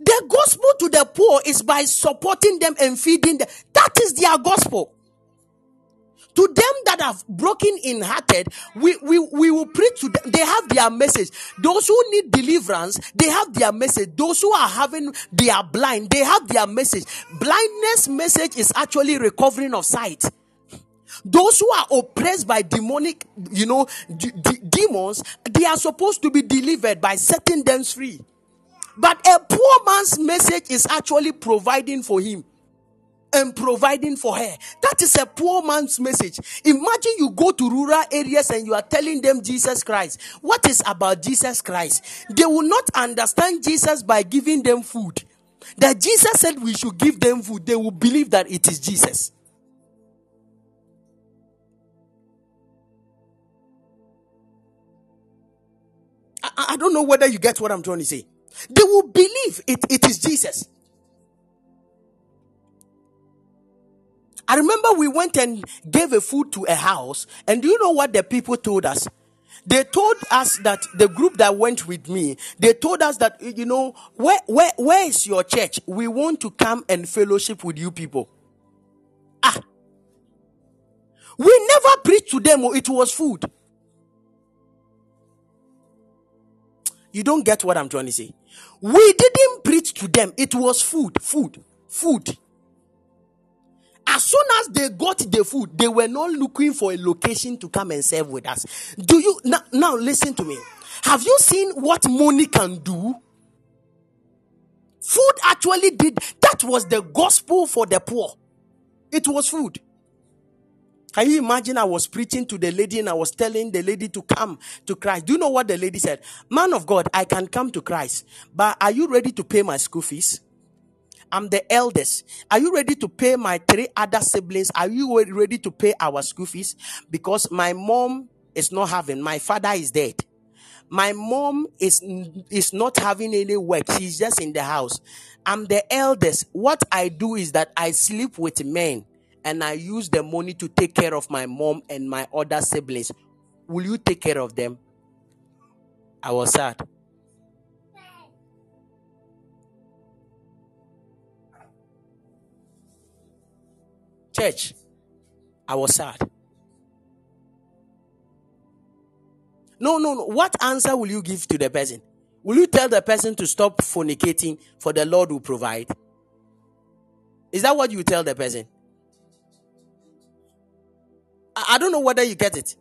The gospel to the poor is by supporting them and feeding them. That is their gospel. To them that have broken in hearted, we, we, we will preach to them. They have their message. Those who need deliverance, they have their message. Those who are having, they are blind, they have their message. Blindness message is actually recovering of sight. Those who are oppressed by demonic, you know, d- d- demons, they are supposed to be delivered by setting them free. But a poor man's message is actually providing for him and providing for her. That is a poor man's message. Imagine you go to rural areas and you are telling them Jesus Christ. What is about Jesus Christ? They will not understand Jesus by giving them food. That Jesus said we should give them food. They will believe that it is Jesus. I, I don't know whether you get what I'm trying to say. They will believe it, it is Jesus. I remember we went and gave a food to a house, and do you know what the people told us? They told us that the group that went with me, they told us that you know where where where is your church? We want to come and fellowship with you people. Ah, we never preached to them. oh, It was food. You don't get what I'm trying to say. We didn't preach to them. It was food, food, food. As soon as they got the food, they were not looking for a location to come and serve with us. Do you now, now listen to me? Have you seen what money can do? Food actually did that was the gospel for the poor. It was food. Can you imagine? I was preaching to the lady and I was telling the lady to come to Christ. Do you know what the lady said? Man of God, I can come to Christ, but are you ready to pay my school fees? I'm the eldest. Are you ready to pay my three other siblings? Are you ready to pay our school fees? Because my mom is not having, my father is dead. My mom is is not having any work. She's just in the house. I'm the eldest. What I do is that I sleep with men and I use the money to take care of my mom and my other siblings. Will you take care of them? I was sad. Church, I was sad. No, no, no. What answer will you give to the person? Will you tell the person to stop fornicating for the Lord will provide? Is that what you tell the person? I, don't know whether you get it.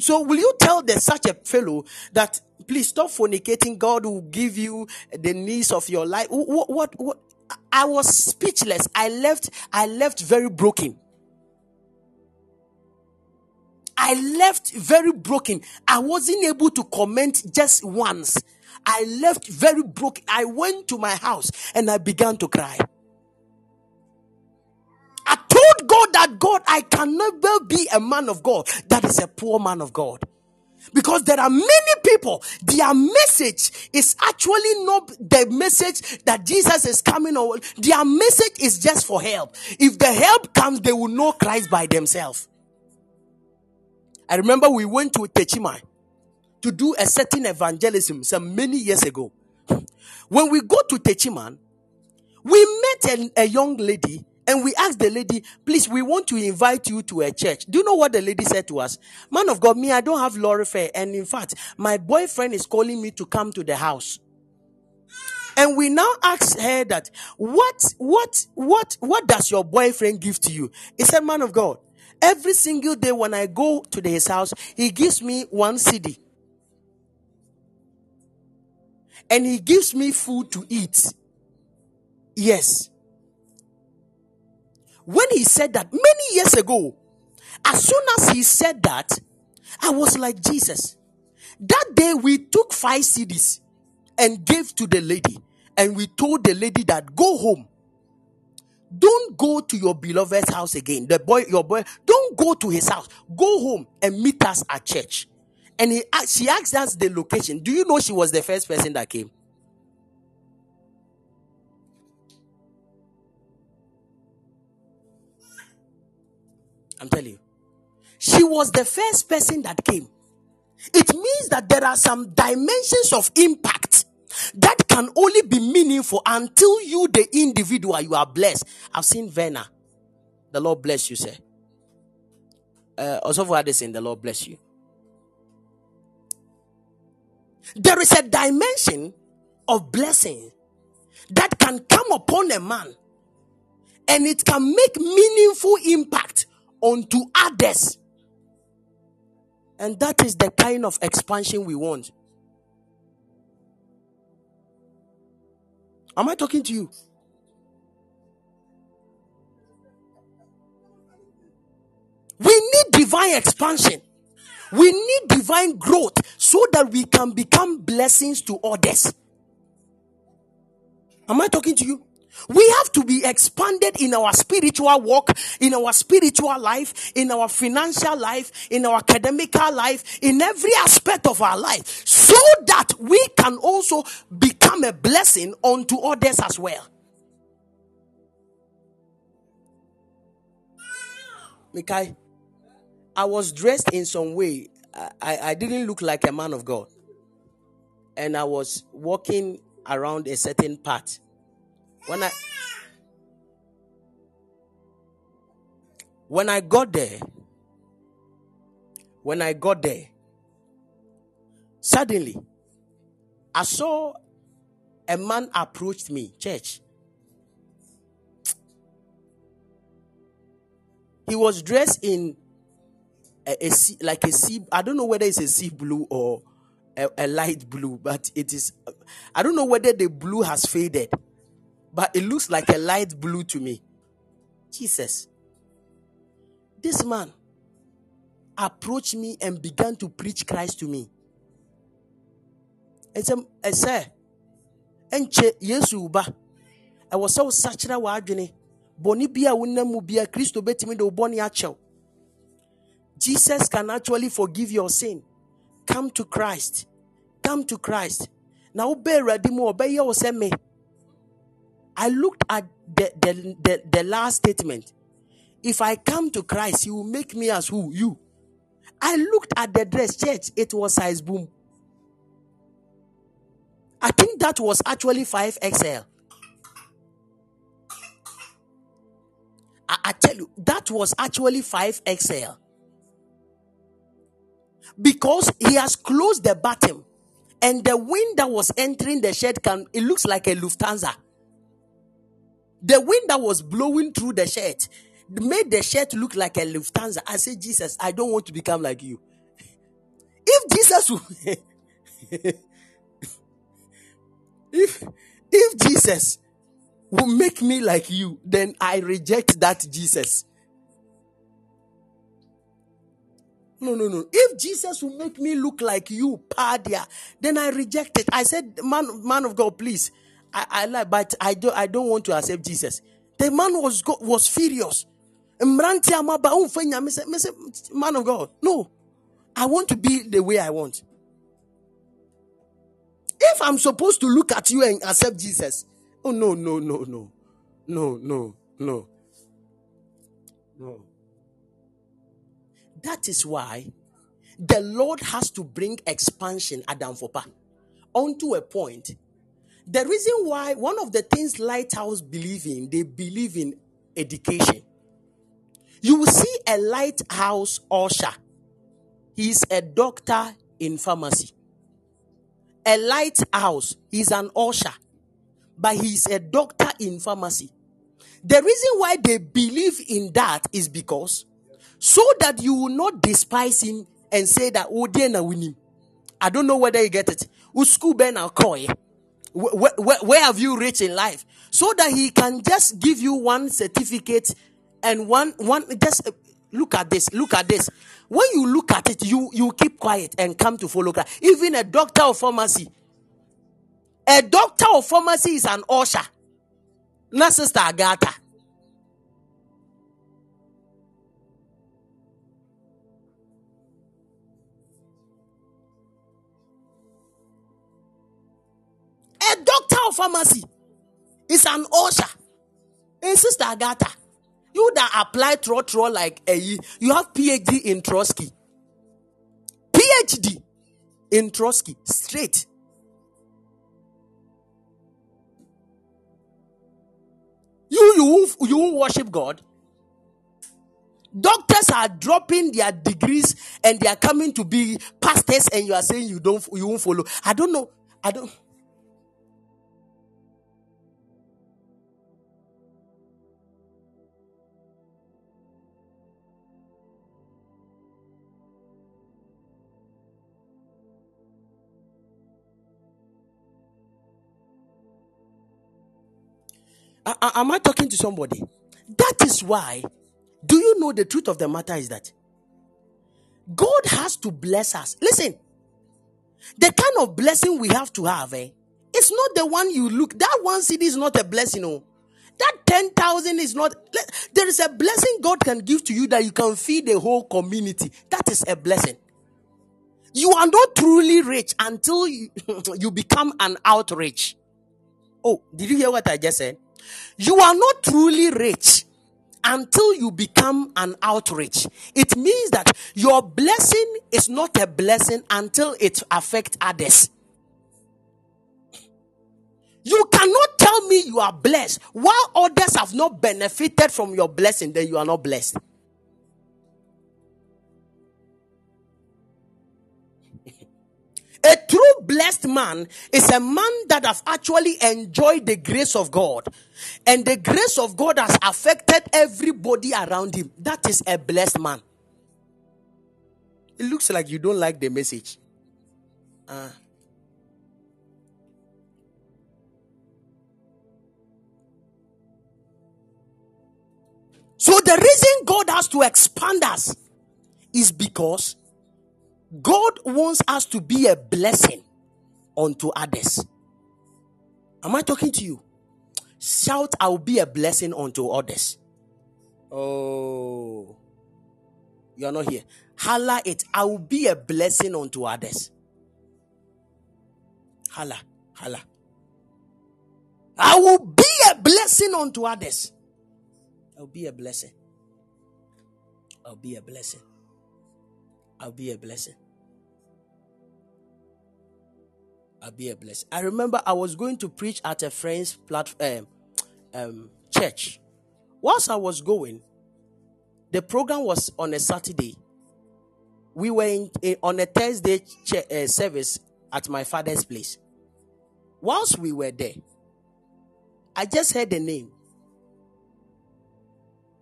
So will you tell the such a fellow that please stop fornicating? God will give you the needs of your life. What, what, what? I was speechless. I left. I left very broken. I left very broken. I wasn't able to comment just once. I left very broken. I went to my house and I began to cry. I told God that God, I can never be a man of God that is a poor man of God. Because there are many people, their message is actually not the message that Jesus is coming on. Their message is just for help. If the help comes, they will know Christ by themselves. I remember we went to Techiman to do a certain evangelism some many years ago. When we go to Techiman, we met a, a young lady and we asked the lady, please, we want to invite you to a church. Do you know what the lady said to us? Man of God, me, I don't have lorry fare. And in fact, my boyfriend is calling me to come to the house. And we now ask her that, what, what, what, what does your boyfriend give to you? He said, man of God, every single day when I go to his house, he gives me one cedi. And he gives me food to eat. Yes. When he said that many years ago, as soon as he said that, I was like, Jesus. That day we took five cedis and gave to the lady. And we told the lady that go home. Don't go to your beloved's house again. The boy, your boy, don't go to his house. Go home and meet us at church. And he, she asked us the location. Do you know she was the first person that came? I'm telling you. She was the first person that came. It means that there are some dimensions of impact that can only be meaningful until you, the individual, you are blessed. I've seen Verna. The Lord bless you, sir. Uh, for Addison, the Lord bless you. There is a dimension of blessing that can come upon a man and it can make meaningful impact onto others. And that is the kind of expansion we want. Am I talking to you? We need divine expansion. We need divine growth so that we can become blessings to others. Am I talking to you? We have to be expanded in our spiritual walk, in our spiritual life, in our financial life, in our academical life, in every aspect of our life, so that we can also become a blessing unto others as well. Mikai, I was dressed in some way. I, I, I didn't look like a man of God. And I was walking around a certain path. When I when I got there, when I got there, suddenly I saw a man approached me, church. He was dressed in a, a sea, like a sea. I don't know whether it's a sea blue or a, a light blue, but it is. I don't know whether the blue has faded, but it looks like a light blue to me. Jesus, this man approached me and began to preach Christ to me. And said, I said, ɛnkyɛ yesu ba. Ɛwɔ sɛ wosakyera w'adwene bɔne bi a wonam mu bia kristo bɛtumi de wo bɔne akyɛw jesus can actually forgive your sin. Come to christ. Come to christ. Awurade mu a, ɔbɛyɛ wo sɛ me i looked at the, the, the, the last statement if i come to christ he will make me as who you i looked at the dress church it was size boom I think that was actually 5XL. I, I tell you, that was actually 5XL. Because he has closed the bottom and the wind that was entering the shed can it looks like a Lufthansa. The wind that was blowing through the shirt made the shirt look like a Lufthansa. I said, Jesus, I don't want to become like you. If Jesus will, if if Jesus will make me like you, then I reject that Jesus. No, no, no. If Jesus will make me look like you, Padia, then I reject it. I said, man, man of God, please. I, I like, but I don't, I don't want to accept Jesus. The man was was furious. Um, Sɛ, Man of God, no. I want to be the way I want. If I'm supposed to look at you and accept Jesus, oh no, no, no, no, no, no, no, no. That is why the Lord has to bring expansion at Danfopa onto a point. The reason why one of the things Lighthouse believe in, they believe in education. You will see a lighthouse usher. He's a doctor in pharmacy. A lighthouse, he's an usher, but he's a doctor in pharmacy. The reason why they believe in that is because so that you will not despise him and say that oh dear him. I don't know whether you get it. Usku ben alkoy. Where, where, where have you reached in life? So that he can just give you one certificate and one one just uh, look at this, look at this. When you look at it, you you keep quiet and come to follow Christ. Even a doctor of pharmacy, a doctor of pharmacy is an usher, not sister Agatha. Pharmacy is an usher. And Sister Agatha, you that apply throw throw like a you have PhD in Trotsky. PhD in Trotsky, straight. You you you worship God. Doctors are dropping their degrees and they are coming to be pastors, and you are saying you don't you won't follow. I don't know. I don't. A- am I talking to somebody? That is why. Do you know the truth of the matter is that God has to bless us. Listen, the kind of blessing we have to have, eh? It's not the one you look. That one cedi is not a blessing. Oh, that ten thousand is not. There is a blessing God can give to you that you can feed the whole community. That is a blessing. You are not truly rich until you, you become an outreach. Oh, did you hear what I just said? You are not truly rich until you become an outreach. It means that your blessing is not a blessing until it affects others. You cannot tell me you are blessed while others have not benefited from your blessing, then you are not blessed. A true blessed man is a man that have actually enjoyed the grace of God. And the grace of God has affected everybody around him. That is a blessed man. It looks like you don't like the message. Ah. So the reason God has to expand us is because God wants us to be a blessing unto others. Am I talking to you? Shout, I will be a blessing unto others. Oh, you are not here. Holla it, I will be a blessing unto others. Holla, holla. I will be a blessing unto others. I'll be a blessing. I'll be a blessing. I'll be a blessing. I'll be a blessing. I remember I was going to preach at a friend's platform, um, um, church Whilst I was going, the program was on a Saturday. We were in, in- on a Thursday che- uh, service at my father's place. Whilst we were there, I just heard the name.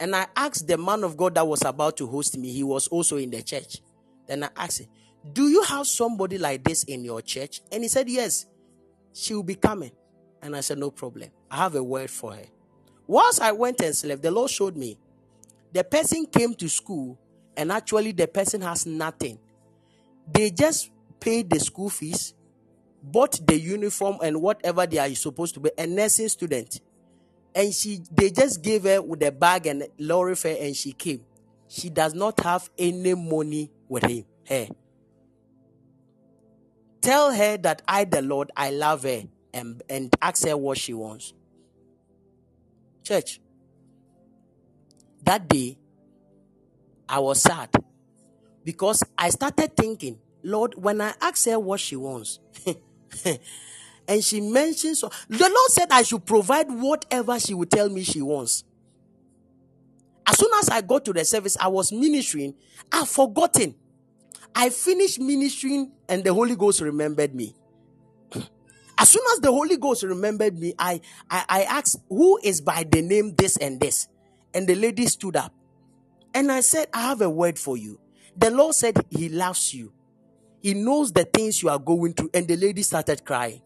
And I asked the man of God that was about to host me, he was also in the church. Then I asked him, Do you have somebody like this in your church? And he said, Yes, she will be coming. And I said, No problem. I have a word for her. Once I went and slept, the Lord showed me the person came to school and actually the person has nothing. They just paid the school fees, bought the uniform and whatever they are supposed to be, a nursing student. And she they just gave her with a bag and lorry fare and she came. She does not have any money with him. Her. Tell her that I, the Lord, I love her and, and ask her what she wants. Church, that day, I was sad because I started thinking, Lord, when I ask her what she wants, and she mentions, the Lord said I should provide whatever she would tell me she wants. As soon as I got to the service, I was ministering. I've forgotten. I finished ministering, and the Holy Ghost remembered me. As soon as the Holy Ghost remembered me, I, I, I asked, Who is by the name this and this? And the lady stood up. And I said, I have a word for you. The Lord said, He loves you. He knows the things you are going through. And the lady started crying.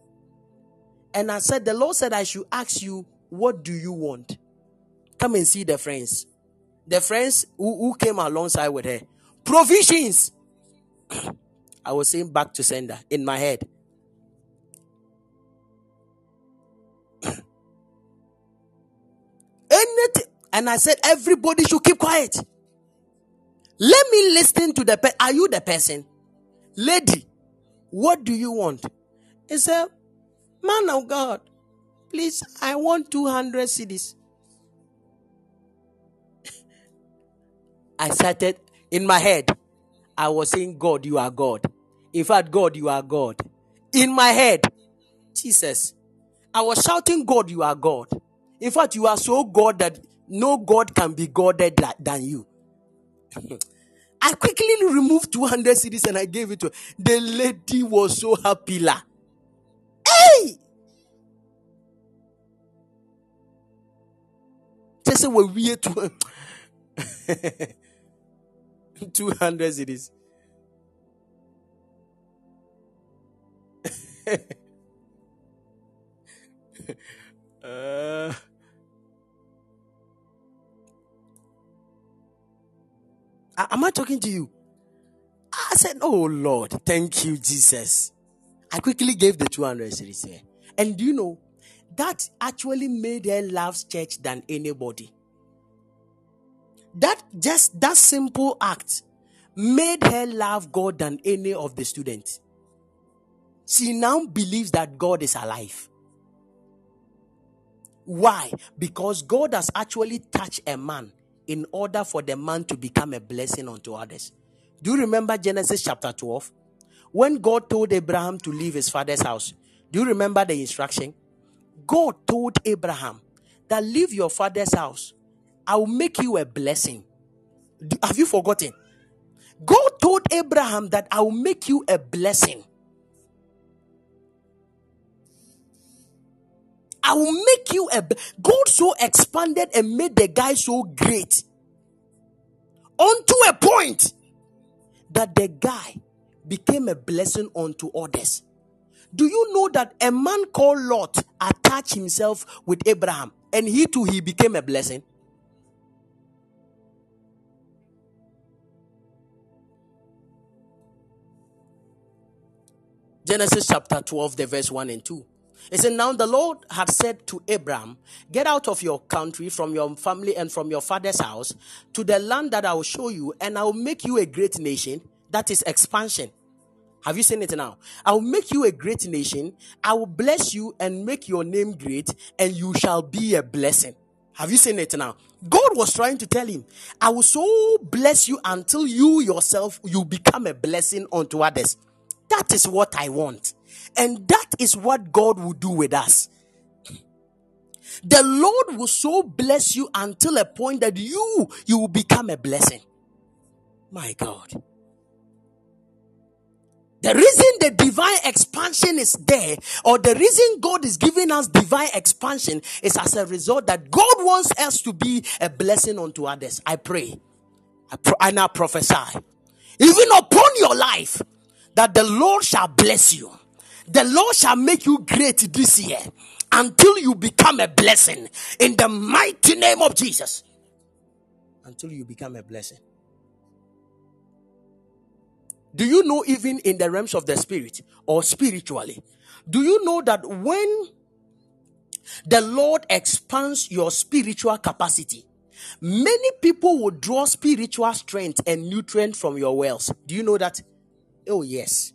And I said, The Lord said, I should ask you, What do you want? Come and see the friends. The friends who, who came alongside with her. Provisions. I was saying back to sender in my head. Anything. And I said, everybody should keep quiet. Let me listen to the person. Are you the person? Lady, what do you want? He said, Man of God, please, I want 200 cedis. I started in my head. I was saying, God, you are God. In fact, God, you are God. In my head, Jesus, I was shouting, God, you are God. In fact, you are so God that no God can be Goded than you. I quickly removed 200 cedis and I gave it to her. The lady was so happy. La. Hey! Just say we we're to 200 cedis. uh, am I talking to you? I said, Oh Lord, thank you, Jesus. I quickly gave the 200 cedis here. And do you know, that actually made her love church than anybody. That just that simple act made her love God than any of the students. She now believes that God is alive. Why? Because God has actually touched a man in order for the man to become a blessing unto others. Do you remember Genesis chapter 12? When God told Abraham to leave his father's house, do you remember the instruction? God told Abraham that leave your father's house. I will make you a blessing. Have you forgotten? God told Abraham that I will make you a blessing. I will make you a God so expanded and made the guy so great. Unto a point that the guy became a blessing unto others. Do you know that a man called Lot attached himself with Abraham and he too he became a blessing? Genesis chapter 12, the verse 1 and 2. It said, Now the Lord had said to Abraham, Get out of your country, from your family, and from your father's house to the land that I will show you, and I will make you a great nation. That is expansion. Have you seen it now? I will make you a great nation. I will bless you and make your name great, and you shall be a blessing. Have you seen it now? God was trying to tell him, I will so bless you until you yourself you become a blessing unto others. That is what I want. And that is what God will do with us. the Lord will so bless you until a point that you you will become a blessing. My God. The reason the divine expansion is there, or the reason God is giving us divine expansion, is as a result that God wants us to be a blessing unto others. I pray. I, I now prophesy. Even upon your life, that the Lord shall bless you. The Lord shall make you great this year until you become a blessing in the mighty name of Jesus. Until you become a blessing. Do you know, even in the realms of the spirit or spiritually, do you know that when the Lord expands your spiritual capacity, many people will draw spiritual strength and nutrient from your wells? Do you know that? Oh, yes.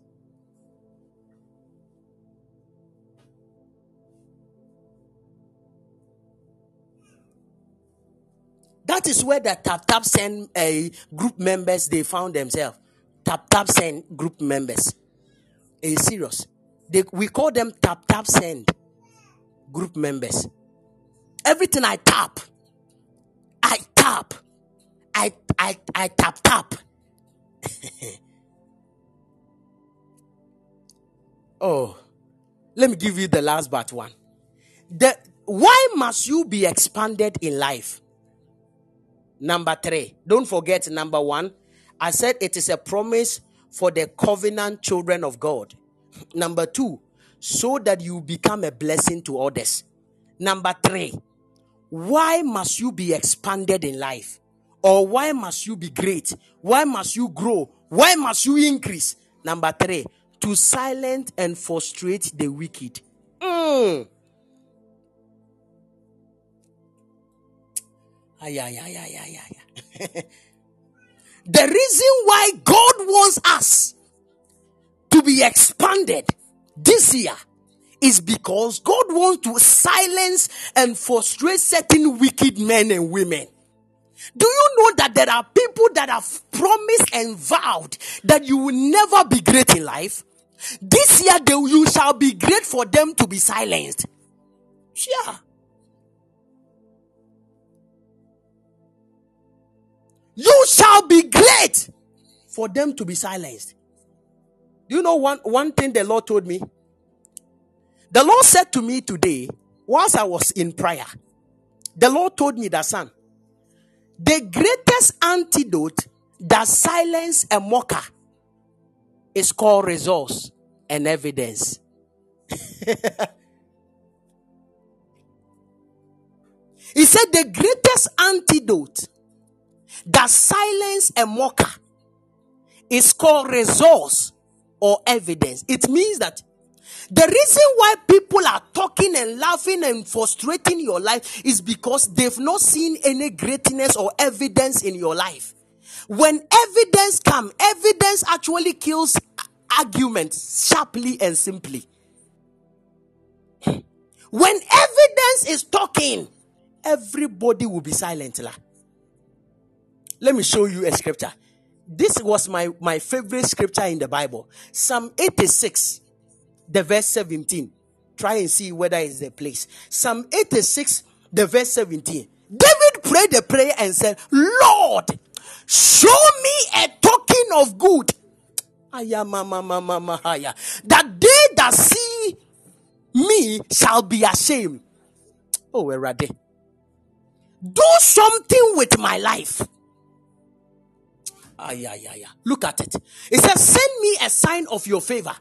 That is where the tap tap send uh, group members they found themselves. Tap tap send group members. It's serious. They, we call them tap tap send group members. Everything I tap, I tap, I I I tap tap. oh, let me give you the last but one. The why must you be expanded in life? Number three, don't forget number one. I said it is a promise for the covenant children of God. Number two, so that you become a blessing to others. Number three, why must you be expanded in life? Or why must you be great? Why must you grow? Why must you increase? Number three, to silence and frustrate the wicked. Mm. Ay, ay, ay, ay, ay, ay. the reason why God wants us to be expanded this year is because God wants to silence and frustrate certain wicked men and women. Do you know that there are people that have promised and vowed that you will never be great in life? This year, they, you shall be great for them to be silenced. Yeah. You shall be great for them to be silenced. Do you know one, one thing the Lord told me? The Lord said to me today, whilst I was in prayer, the Lord told me that, son, the greatest antidote that silence a mocker is called resource and evidence. he said the greatest antidote that silence a mocker is called resource or evidence. It means that the reason why people are talking and laughing and frustrating your life is because they've not seen any greatness or evidence in your life. When evidence come, evidence actually kills arguments sharply and simply. When evidence is talking, everybody will be silent. Let me show you a scripture. This was my, my favorite scripture in the Bible. Psalm 86, the verse 17. Try and see whether it's the place. Psalm 86, the verse 17. David prayed the prayer and said, Lord, show me a token of good. That they that see me shall be ashamed. Oh, where are they? Do something with my life. Ay, ay, ay. Look at it. It says, Send me a sign of your favor.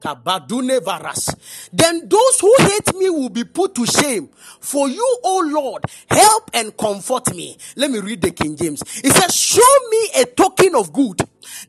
Varas. Then those who hate me will be put to shame. For you, O Lord, help and comfort me. Let me read the King James. It says, Show me a token of good,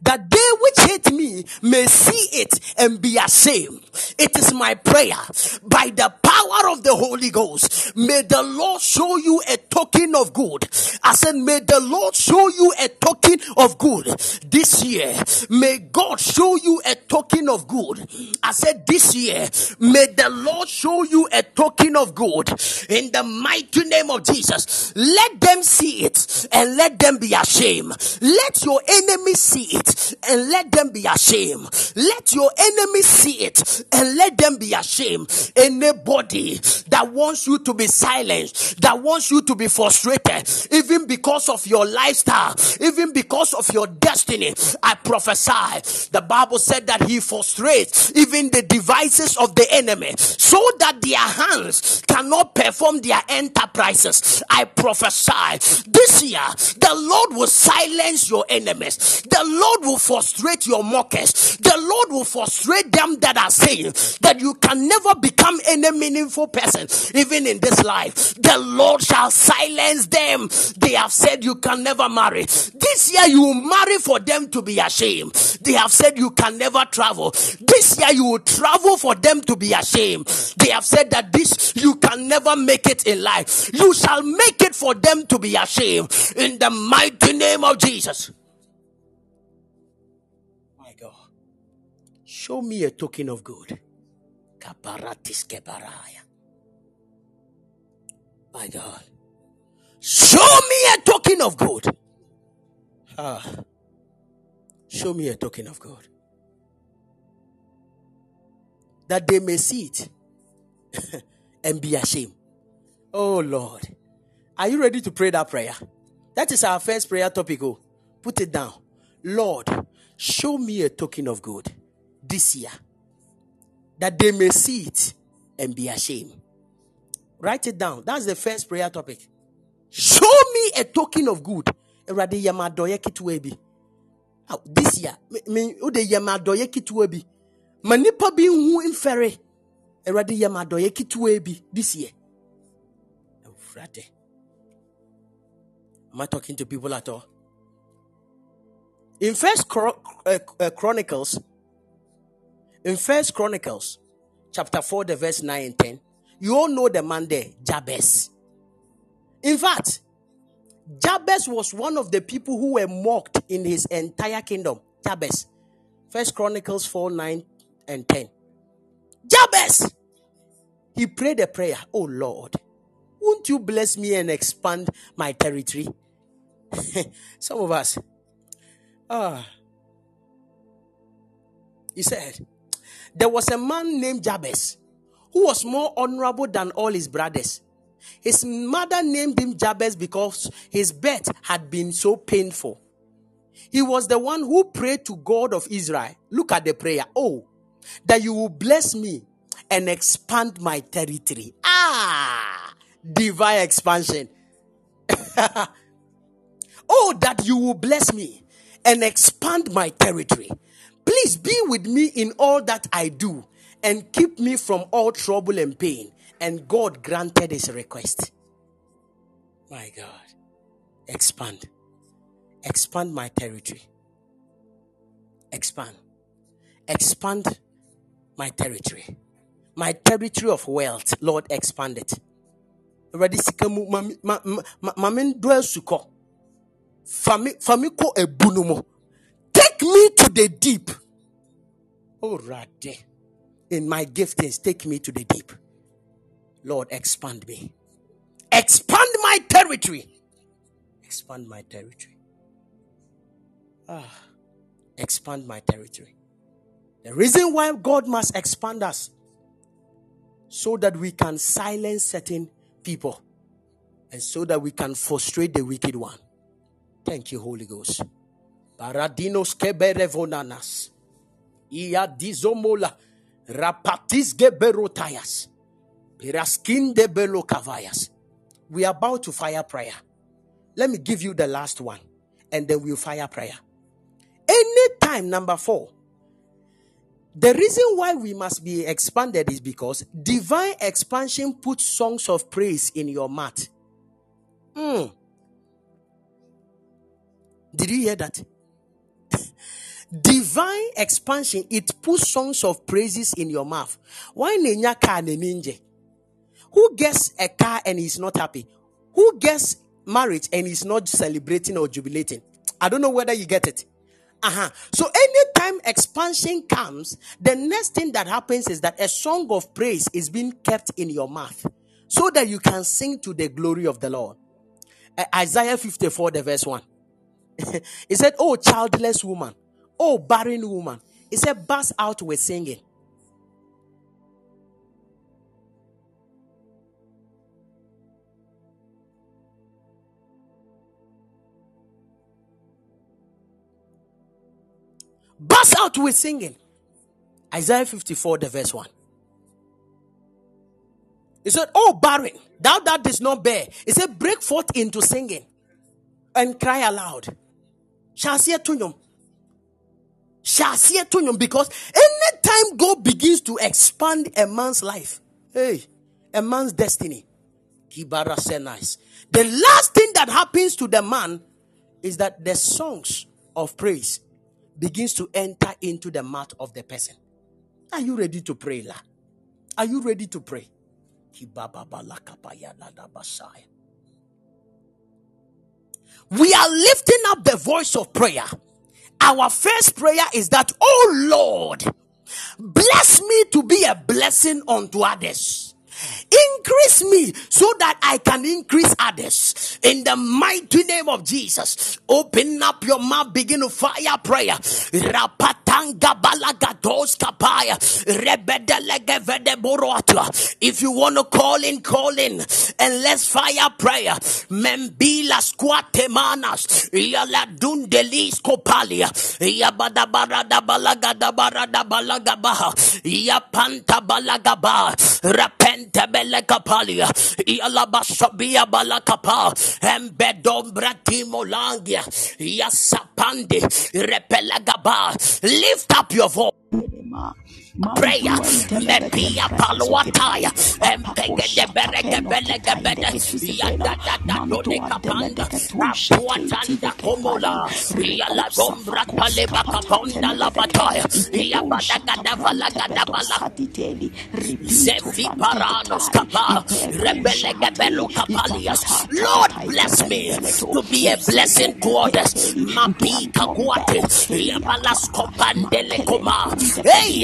that they which hate me may see it and be ashamed. It is my prayer by the power of the Holy Ghost. May the Lord show you a token of good. I said, May the Lord show you a token of good this year. May God show you a token of good. I said this year, may the Lord show you a token of good in the mighty name of Jesus. Let them see it and let them be ashamed. Let your enemies see it and let them be ashamed. Let your enemies see it and let them be ashamed. Anybody that wants you to be silenced, that wants you to be frustrated, even because of your lifestyle, even because of your destiny, I prophesy. The Bible said that he frustrates even the devices of the enemy so that their hands cannot perform their enterprises. I prophesy this year the Lord will silence your enemies, the Lord will frustrate your mockers, the Lord will frustrate them that are saying that you can never become any meaningful person, even in this life. The Lord shall silence them. They have said you can never marry. This year you will marry for them to be ashamed. They have said you can never travel. This year you will travel for them to be ashamed. They have said that this you can never make it in life. You shall make it for them to be ashamed in the mighty name of Jesus. Show me a token of good. My God, show me a token of good. Ah, show me a token of good. That they may see it and be ashamed. Oh Lord. Are you ready to pray that prayer? That is our first prayer topic. Oh, put it down. Lord, show me a token of good this year that they may see it and be ashamed. Write it down. That's the first prayer topic. Show me a token of good. This year, ketewa bi. Ma nhu mfɛre. Awurade yɛ ketewa bi this year. Awurade. Am I talking to people at all? In First uh, Chronicles, in First Chronicles, chapter four, the verse nine and ten, you all know the man there, Jabez. In fact, Jabez was one of the people who were mocked in his entire kingdom. Jabez. First Chronicles 4 9 and 10. Jabez! He prayed a prayer. Oh Lord, won't you bless me and expand my territory? Some of us. Ah. He said, There was a man named Jabez who was more honorable than all his brothers. His mother named him Jabez because his birth had been so painful. He was the one who prayed to God of Israel. Look at the prayer. Oh, that you will bless me and expand my territory. Ah, divine expansion. oh, that you will bless me and expand my territory. Please be with me in all that I do and keep me from all trouble and pain. And God granted his request. My God, expand. Expand my territory. Expand. Expand my territory. My territory of wealth, Lord, expand it. Take me to the deep. Oh, Rade. In my giftings, take me to the deep. Lord, expand me. Expand my territory. Expand my territory. Ah, expand my territory. The reason why God must expand us so that we can silence certain people and so that we can frustrate the wicked one. Thank you, Holy Ghost. Paradinos keberevonanas. Ia dizomola. Rapatis geberotayas. Piraskin de belokavayas. We are about to fire prayer. Let me give you the last one and then we'll fire prayer. Anytime, number four, the reason why we must be expanded is because divine expansion puts songs of praise in your mouth. Hmm. Did you hear that? Divine expansion, it puts songs of praises in your mouth. Why nenya car ninja? Who gets a car and is not happy? Who gets married and is not celebrating or jubilating? I don't know whether you get it. Uh-huh. So anytime expansion comes, the next thing that happens is that a song of praise is being kept in your mouth so that you can sing to the glory of the Lord. Uh, Isaiah 54, the verse 1. he said, Oh, childless woman, oh, barren woman. He said, Burst out with singing. Burst out with singing. Isaiah 54, the verse 1. He said, Oh, barren, thou that didst not bear. He said, Break forth into singing and cry aloud. Shall Shasia tunyum. Shasia tunyum. Because anytime God begins to expand a man's life, hey, a man's destiny. The last thing that happens to the man is that the songs of praise begins to enter into the mouth of the person. Are you ready to pray, La? Are you ready to pray? We are lifting up the voice of prayer. Our first prayer is that, oh Lord, bless me to be a blessing unto others. Increase me so that I can increase others. In the mighty name of Jesus, open up your mouth, begin to fire prayer. If you want to call in, call in. And let's fire prayer. Membila squatemanas. Yala dundelis kopalia. Yabada barada balagada barada balagabaha. Yapanta balagaba. Rapenta belekapalia. Ialabasabia balakapa. Embedom bratimo langia. Yasapande. Repelagaba. Lift up your voice prayer. Mepia paluataya. Empege de berege belege bede. Yada da da do de kapanda. Apuatanda komola. Yala dombra paleba kaponda la bataya. Yabada gada vala gada bala. Zefi paranos kapa. Rebele gebelo kapalias. Lord bless me to be a blessing to others. Mapi kakwate. Yabalas kopandele koma. Hey,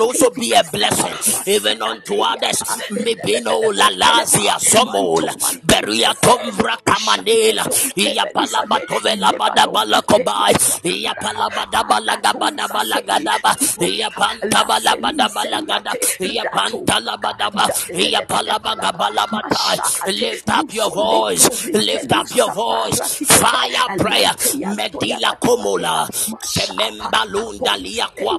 also be a blessing even unto others. Mibino la lazia somol. Beria tombra kamanela. Iya palaba tovela bada bala kobai. Iya palaba da bala gabada bala gadaba. Iya panta bala bada bala gada. Iya panta la bada ba. Iya palaba gabala batai. Lift up your voice. Lift up your voice. Fire prayer. Medila komola. Sememba lunda lia kwa.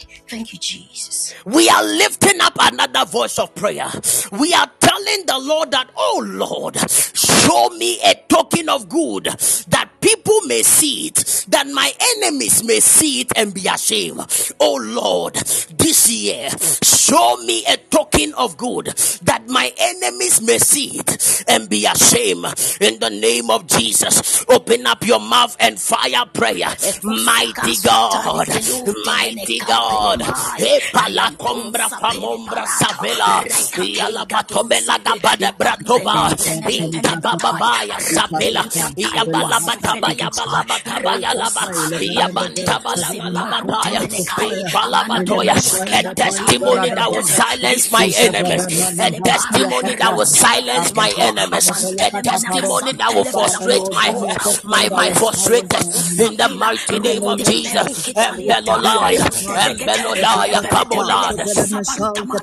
Thank you, Jesus. We are lifting up another voice of prayer. We are telling the Lord that, oh Lord, show me a token of good that people may see it, that my enemies may see it and be ashamed. Oh Lord, this year, show me a token of good that my enemies may see it and be ashamed. In the name of Jesus, open up your mouth and fire prayer. Mighty God, mighty God. Epala combra pamombra savela. Yala batobela gabada bratoba. Itababaya savela. Yabala bataba yabala bataba yalaba. Yabantaba la bataya. Ipala batoya. a testimony that will silence my enemies, a testimony that will silence my enemies, a testimony that will frustrate my my my frustrators in the mighty name of Jesus. Embelolaya, embelolaya, kabolada,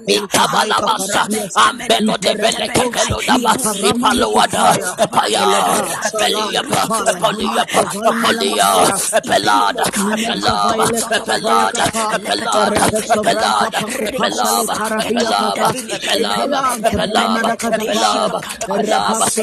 ikabalabasa, ambelo de beleke belodaba, ipalowada, epaya, epeliapa, epaliapa, epalia, epelada, epelada, epelada, epelada, epelaba, epelaba,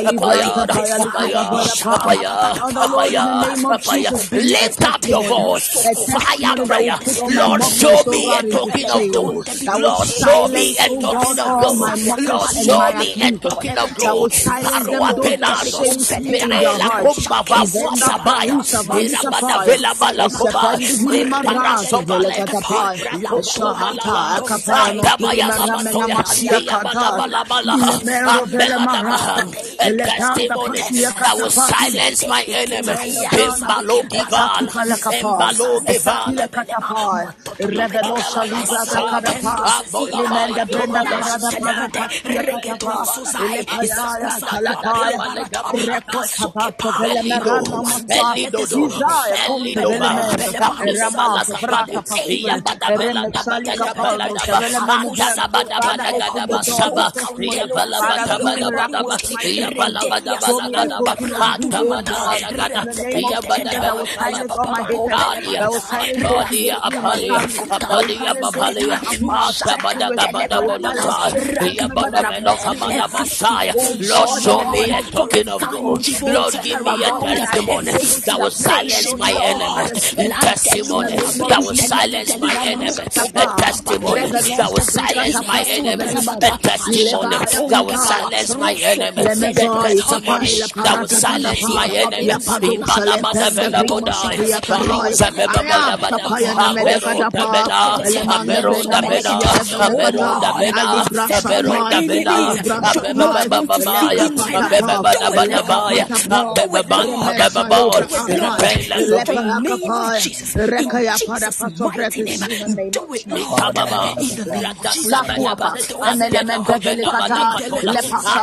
epayada, epaya, epaya, epaya, epaya. Lift up your voice, fire prayer. Lord, show me a token of good. Lord, show me a token of good. Lord, show me a token of good. Arua penado, perela kumba vafu sabaya, irabada vela bala kuba, sabatoya, bala bala, ambela a testimony that will silence my enemy. Imbalo givala, imbalo givala, Revelosa libra carapa, Limenda brenda barada, Regeto Susai, Calapaya, Recota Pato Velemerana Masa, Isaiah, Compe Rama, Brata Pativa, Remexali Capano, Apalia, Apalia, Apalia, Apalia, Asabada, Gabada, Bonata, Yabada, Melocamana, Messiah. Lord, show me a token of good. Lord, give me a testimony that will silence my enemies. A testimony that will silence my enemies. A testimony that will silence my enemies. A testimony that will silence my enemies. A testimony that will silence my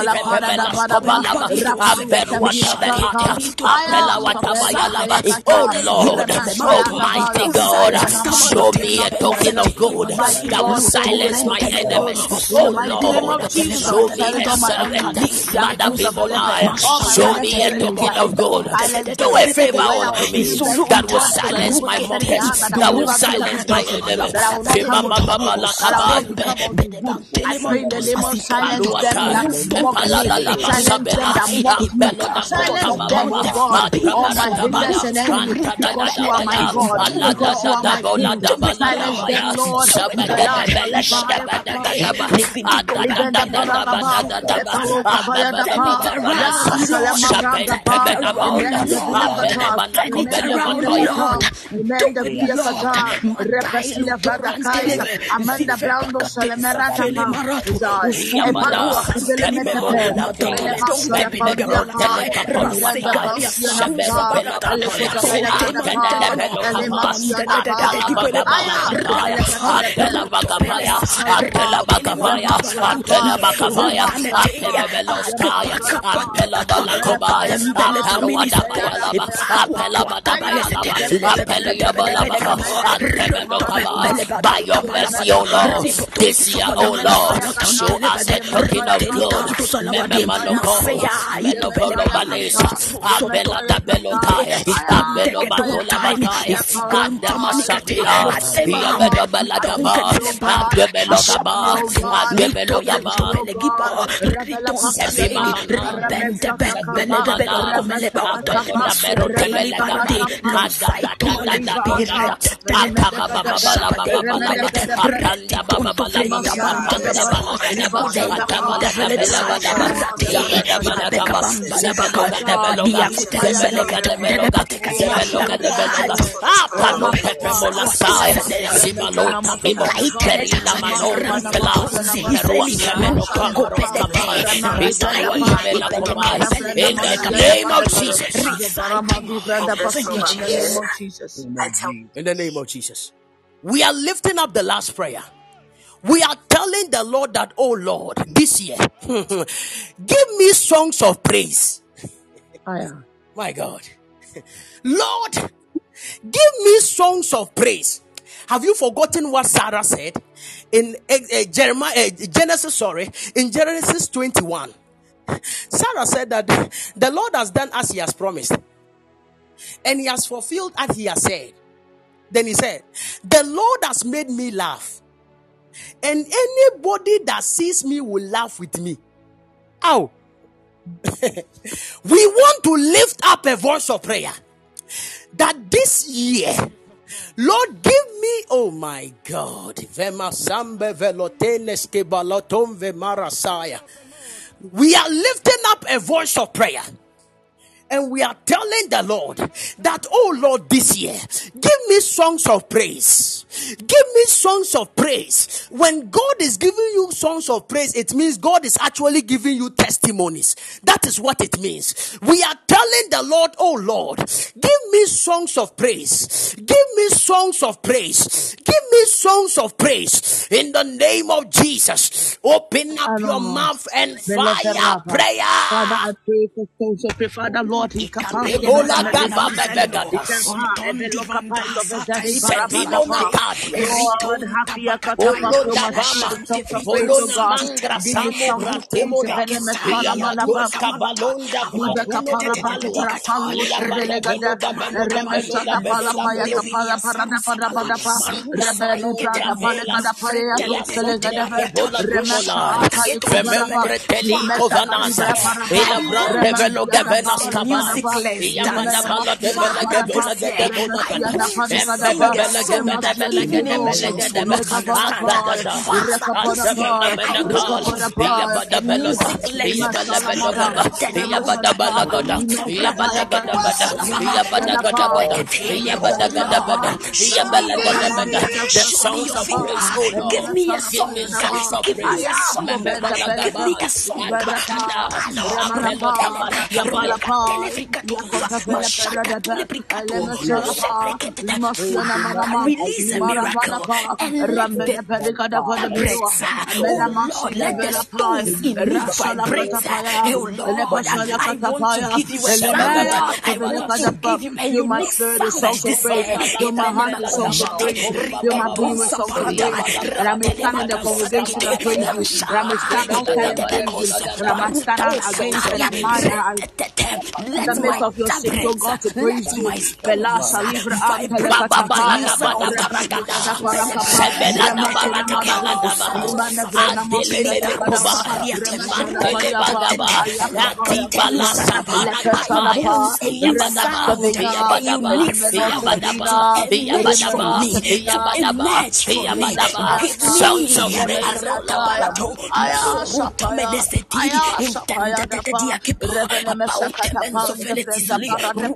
la parada Oh Lord, Almighty God, show me a token of good that will silence my enemies. Oh Lord, show me a servant that people lie. Show me a token of good. Do a favor unto me that will silence my mockers, that will silence my enemies. I pray in the name of silence them that mock me, silence them that mock me, silence them, oh God, all my haters and enemies, because you are my God, because you are my King. Silence them, Lord, in Amanda Brown, Salamerata, Antela. By your mercy, O Lord, this year, O Lord, show us token of Ganda Masabila, Yabeda Baladaba, Abelo Gaba, Abelo Gaba, Every man, in the name of. Jesus. In the name of Jesus. We are lifting up the last prayer. We are telling the Lord that, oh Lord, this year, give me songs of praise. My God. Lord, give me songs of praise. Have you forgotten what Sarah said in uh, uh, Jeremiah, uh, Genesis? Sorry, in Genesis 21. Sarah said that the Lord has done as He has promised, and He has fulfilled as He has said. Then He said, The Lord has made me laugh, and anybody that sees me will laugh with me. Ow. we want to lift up a voice of prayer that this year, Lord, give me, oh my God. We are lifting up a voice of prayer and we are telling the Lord that, oh Lord, this year, give me songs of praise. Give me songs of praise. When God is giving you songs of praise, it means God is actually giving you testimonies. That is what it means. We are telling the Lord, oh Lord, give me songs of praise. Give me songs of praise. Give me songs of praise in the name of Jesus. Open up your mouth and fire prayer. Father, prayer. I pray for souls of prayer, Father, Lord, he can Ola daba bebegada. Setino nakadi. Lord, happy akata musicless dance. A a. Give me a song. Olo pakoma, dabama. songs of praise, Olo oh God. namangra Give me samo songs of praise, bratemoda. Ebeneme Iya Sana Malaba. matoska balonda Diba brakuno kapara pali kopalua. para palu Iya shedele bada belo gada da belo da belo da remesata belo pala da paya belo. kapara para da para para pa rebeli prata pale Itabelas, kada paya ya iya kusele gada sute kebola remesa dumola, ata ikubara pa remembre teli remesa kadi kovanasa, para pa ila brante velo remandia da gevenas pa kava, kada pa iya bada remene bala de mosia bela para pa gebela gede bola remesia gada, da pa di kada embebe pa bela gebeda bela remasia gede no bela gede be, reka para pa agada da, reka para pa azemene mene reka kala, para pa iya bada bela ga, iya bela masala bela mada gada, iya bada remasala pa bala gada, iya bala gada bada, iya bada gada bada, iya bada gada bada, iya bala gada bada, the songs of praise, oh Lord. Give me songs of praise. Meme balagaba. Atakada. Apelo tabala kabaya. Release a miracle and let the breaks. Oh Lord, let the stones in me vibrate. Oh Lord, I want to give you a sound. I want to give you a Fill my unique spirit with sound songs of this praise. year. Fill my heart with songs of praise. Fill my being with songs of praise. And I may stand in the congregation and praise you. And I may stand outside and praise you. And I may stand out against and admire and in the Let midst my of your saints, oh God, to praise let you. my Belasa stones livre vibrate antelekatapaya. with sound. Repasukada parakapa. Remasuna manama. Rimane vrena masukada kadapa. Remasana paliapa. Ayakapaya kapa. I Lepesanapa. want a new sound, Remasavina. a unique sound to Elemenosavina. emerge from me, to Remasavina. emerge from me. Give Songs me of praise, oh Lemesanataya. Lord. Arato Aya Masuruta sapaya. Medeseti Aya sapaya dapa. Intendadadia Kipa Revene Papaute mesakata pa de frenda Mensofeletisli para de Rukote pasuada. Dimene Dosadiato mesoni kate pere Panonta mesova. Limini In Kusave the name of Rekapasa di Jesus. kadadaba. Kusadiato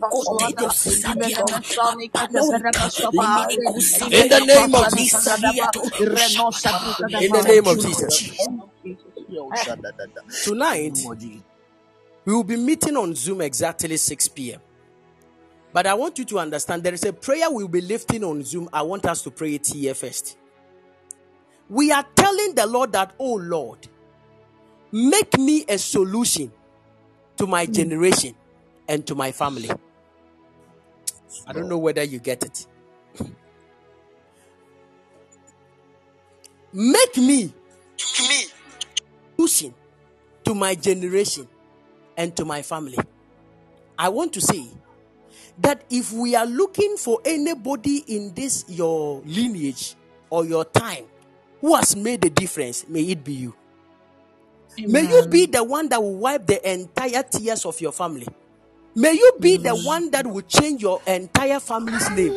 Reno sadi Ushapata. In the name of Jesus. Jesus. Tonight, we will be meeting on Zoom exactly 6 p.m. But I want you to understand there is a prayer we'll be lifting on Zoom. I want us to pray it here first. We are telling the Lord that, oh Lord, make me a solution to my generation and to my family. I don't know whether you get it. Make me solution to my generation and to my family. I want to say that if we are looking for anybody in this your lineage or your time who has made a difference, may it be you. May you be the one that will wipe the entire tears of your family. May you be the mm. one that will change your entire family's name.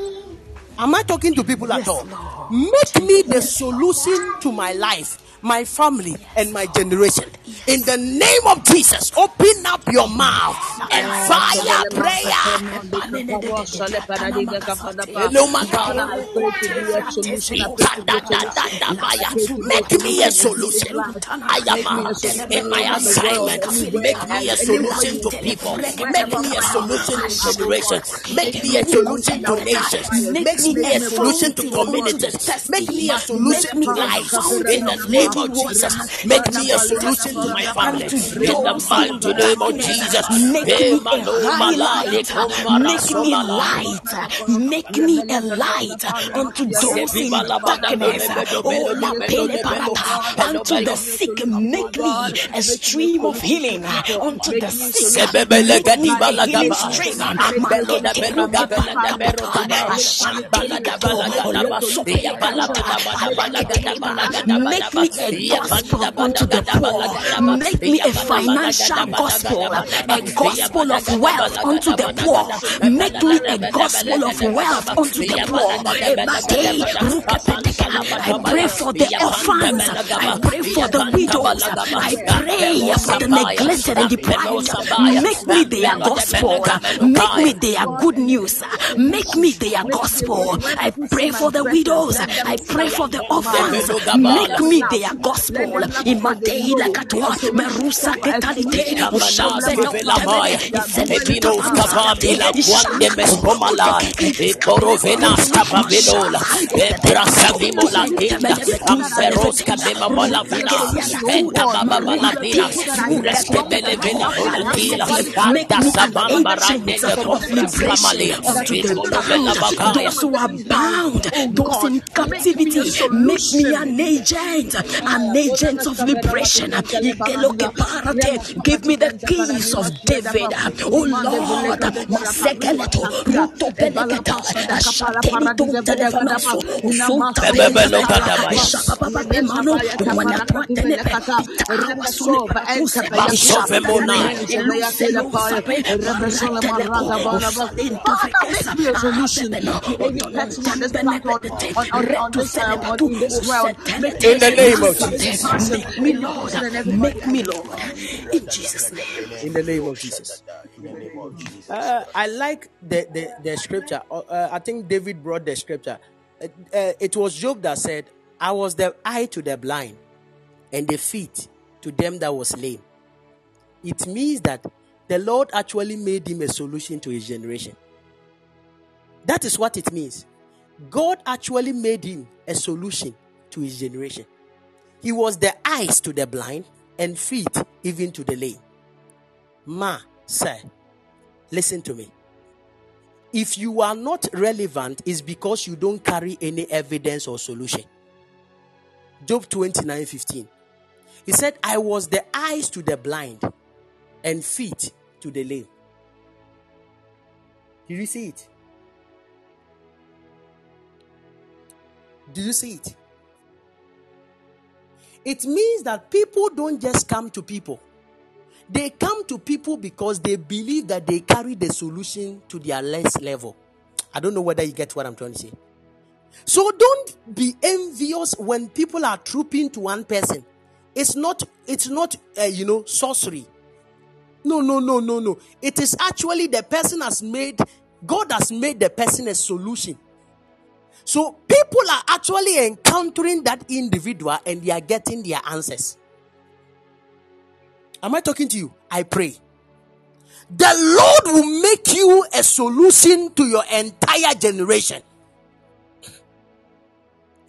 Am I talking to people at all? Make me the solution to my life. My family, and my generation. In the name of Jesus, open up your mouth and fire prayer. Make me a solution. I am a- in my assignment. Make me a solution to people. Make me a solution to generation. Make me a solution to nations. Make me a solution to communities. Make me a solution to life. In the name of Jesus. Make me a solution to my family. In the mighty name of Jesus. Make me a highlight. Make me light. Make me a light unto those in darkness. Oh, la pele parata. Unto the sick, make me a stream of healing. Unto the sick, make me a healing stream. Maleke luke parapata. Ashante leketo. Olosope leketo. Make me gospel unto the poor. Make me a financial gospel, a gospel of wealth unto the poor. Make me a gospel of wealth unto the poor. I pray for the orphans. I pray for the widows. I pray for the neglected and deprived. Make me their gospel. Make me their good news. Make me their gospel. I pray for the widows. I pray for the orphans. Make me their gospel. Imatei lakatwa merusa ketalite ushabe no Epinos Cavamila, Quande Mescomala, Eporovenas Cavaminola, Ebrasavimola, Amperos Cadema Malavina, Entababa Malavina, Respebele Vena Volatila, Anda Savan Barande, Family, Vela Bagaya. those who are bound, those in captivity, make me an agent, an agent of liberation. Give me the keys of David. Oh Lord, Masekeleto, Ruto Beneketa, Ashatenito Telefonaso, Usunta Bebebelo Kadabaya. Shapapa Emano, Wanapatene, Pitarawa Sule, Basove Mona. Make me a solution. Any person on this platform, on, on, on this, uh, on this world, make In the name of Jesus. Make me Lord, make me Lord, in Jesus' name. In the name of Jesus. Uh, I like the, the, the scripture. Uh, uh, I think David brought the scripture. Uh, uh, it was Job that said, I was the eye to the blind and the feet to them that was lame. It means that the Lord actually made him a solution to his generation. That is what it means. God actually made him a solution to his generation. He was the eyes to the blind and feet even to the lame. Ma, sir, listen to me. If you are not relevant, it's because you don't carry any evidence or solution. Job 29 15. He said, I was the eyes to the blind and feet to the lame. Did you see it? Do you see it? It means that people don't just come to people. They come to people because they believe that they carry the solution to their less level. I don't know whether you get what I'm trying to say. So don't be envious when people are trooping to one person. It's not it's not uh, you know sorcery. No, no, no, no, no. It is actually the person has made God has made the person a solution. So people are actually encountering that individual and they are getting their answers. Am I talking to you? I pray. The Lord will make you a solution to your entire generation.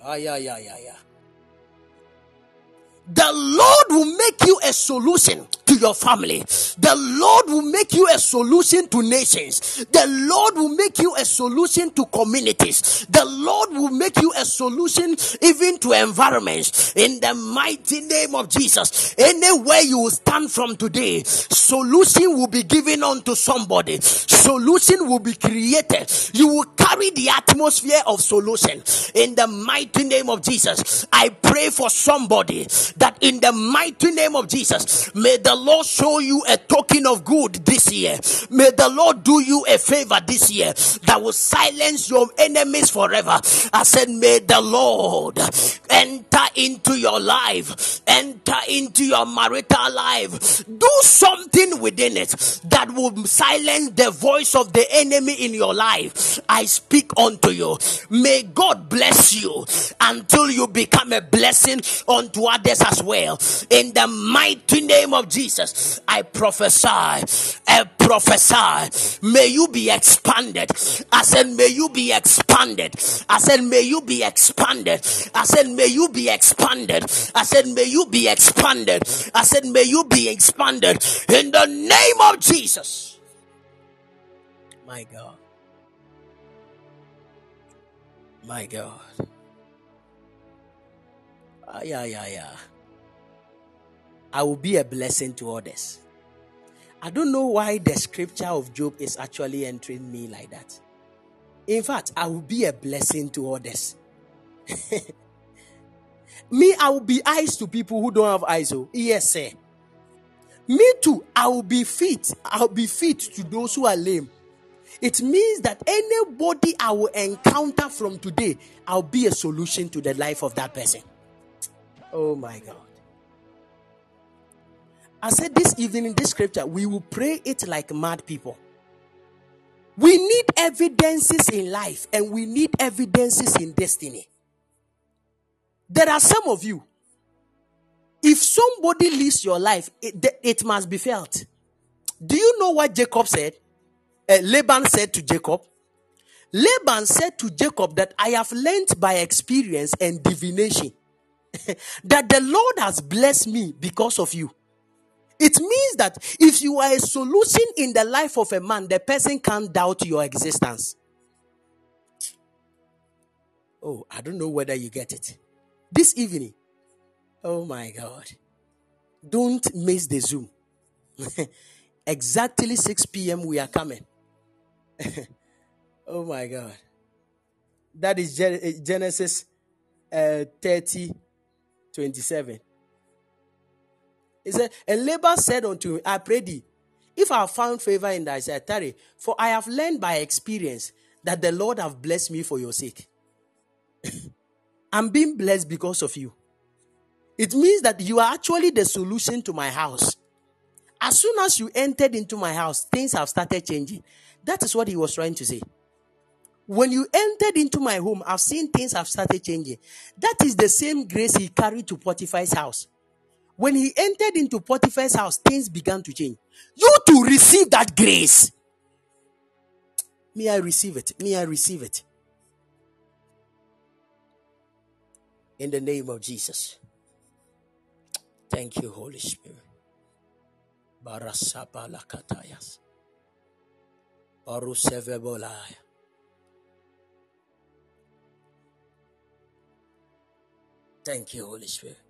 Ah, yeah, yeah, yeah, yeah. The Lord will make you a solution to your family. The Lord will make you a solution to nations. The Lord will make you a solution to communities. The Lord will make you a solution even to environments. In the mighty name of Jesus. Anywhere you will stand from today, solution will be given unto somebody. Solution will be created. You will carry the atmosphere of solution in the mighty name of Jesus. I pray for somebody that in the mighty name of Jesus, may the Lord show you a token of good this year. May the Lord do you a favor this year that will silence your enemies forever. I said, may the Lord enter into your life, enter into your marital life, do something within it that will silence the voice of the enemy in your life. I speak unto you. May God bless you until you become a blessing unto others as well. In the mighty name of Jesus, I prophesy, I prophesy. May you be expanded. I said, may you be expanded. I said, may you be expanded. I said, may you be expanded. I said, may you be expanded. I said, may you be expanded in the name of Jesus. My God. My God. Ah, yeah, yeah, yeah. I will be a blessing to others. I don't know why the scripture of Job is actually entering me like that. In fact, I will be a blessing to others. me, I will be eyes to people who don't have eyes. Oh, yes, sir. Me too, I will be feet. I'll be feet to those who are lame. It means that anybody I will encounter from today, I'll be a solution to the life of that person. Oh my God. I said this evening in this scripture, we will pray it like mad people. We need evidences in life and we need evidences in destiny. There are some of you, if somebody leaves your life, it, it must be felt. Do you know what Jacob said? Uh, Laban said to Jacob, Laban said to Jacob that I have learned by experience and divination that the Lord has blessed me because of you. It means that if you are a solution in the life of a man, the person can't doubt your existence. Oh, I don't know whether you get it. This evening, oh my God, don't miss the Zoom. exactly 6 p.m. we are coming. oh my God. That is Genesis uh, 30 27. He said, And Laban said unto him, I pray thee, if I have found favor in thy sight, tarry, for I have learned by experience that the Lord have blessed me for your sake. I'm being blessed because of you. It means that you are actually the solution to my house. As soon as you entered into my house, things have started changing. That is what he was trying to say. When you entered into my home, I've seen things have started changing. That is the same grace he carried to Potiphar's house. When he entered into Potiphar's house, things began to change. You to receive that grace. May I receive it? May I receive it? In the name of Jesus. Thank you, Holy Spirit. Barasapa lakatayas. Barusevebolaya. Thank you, Holy Spirit.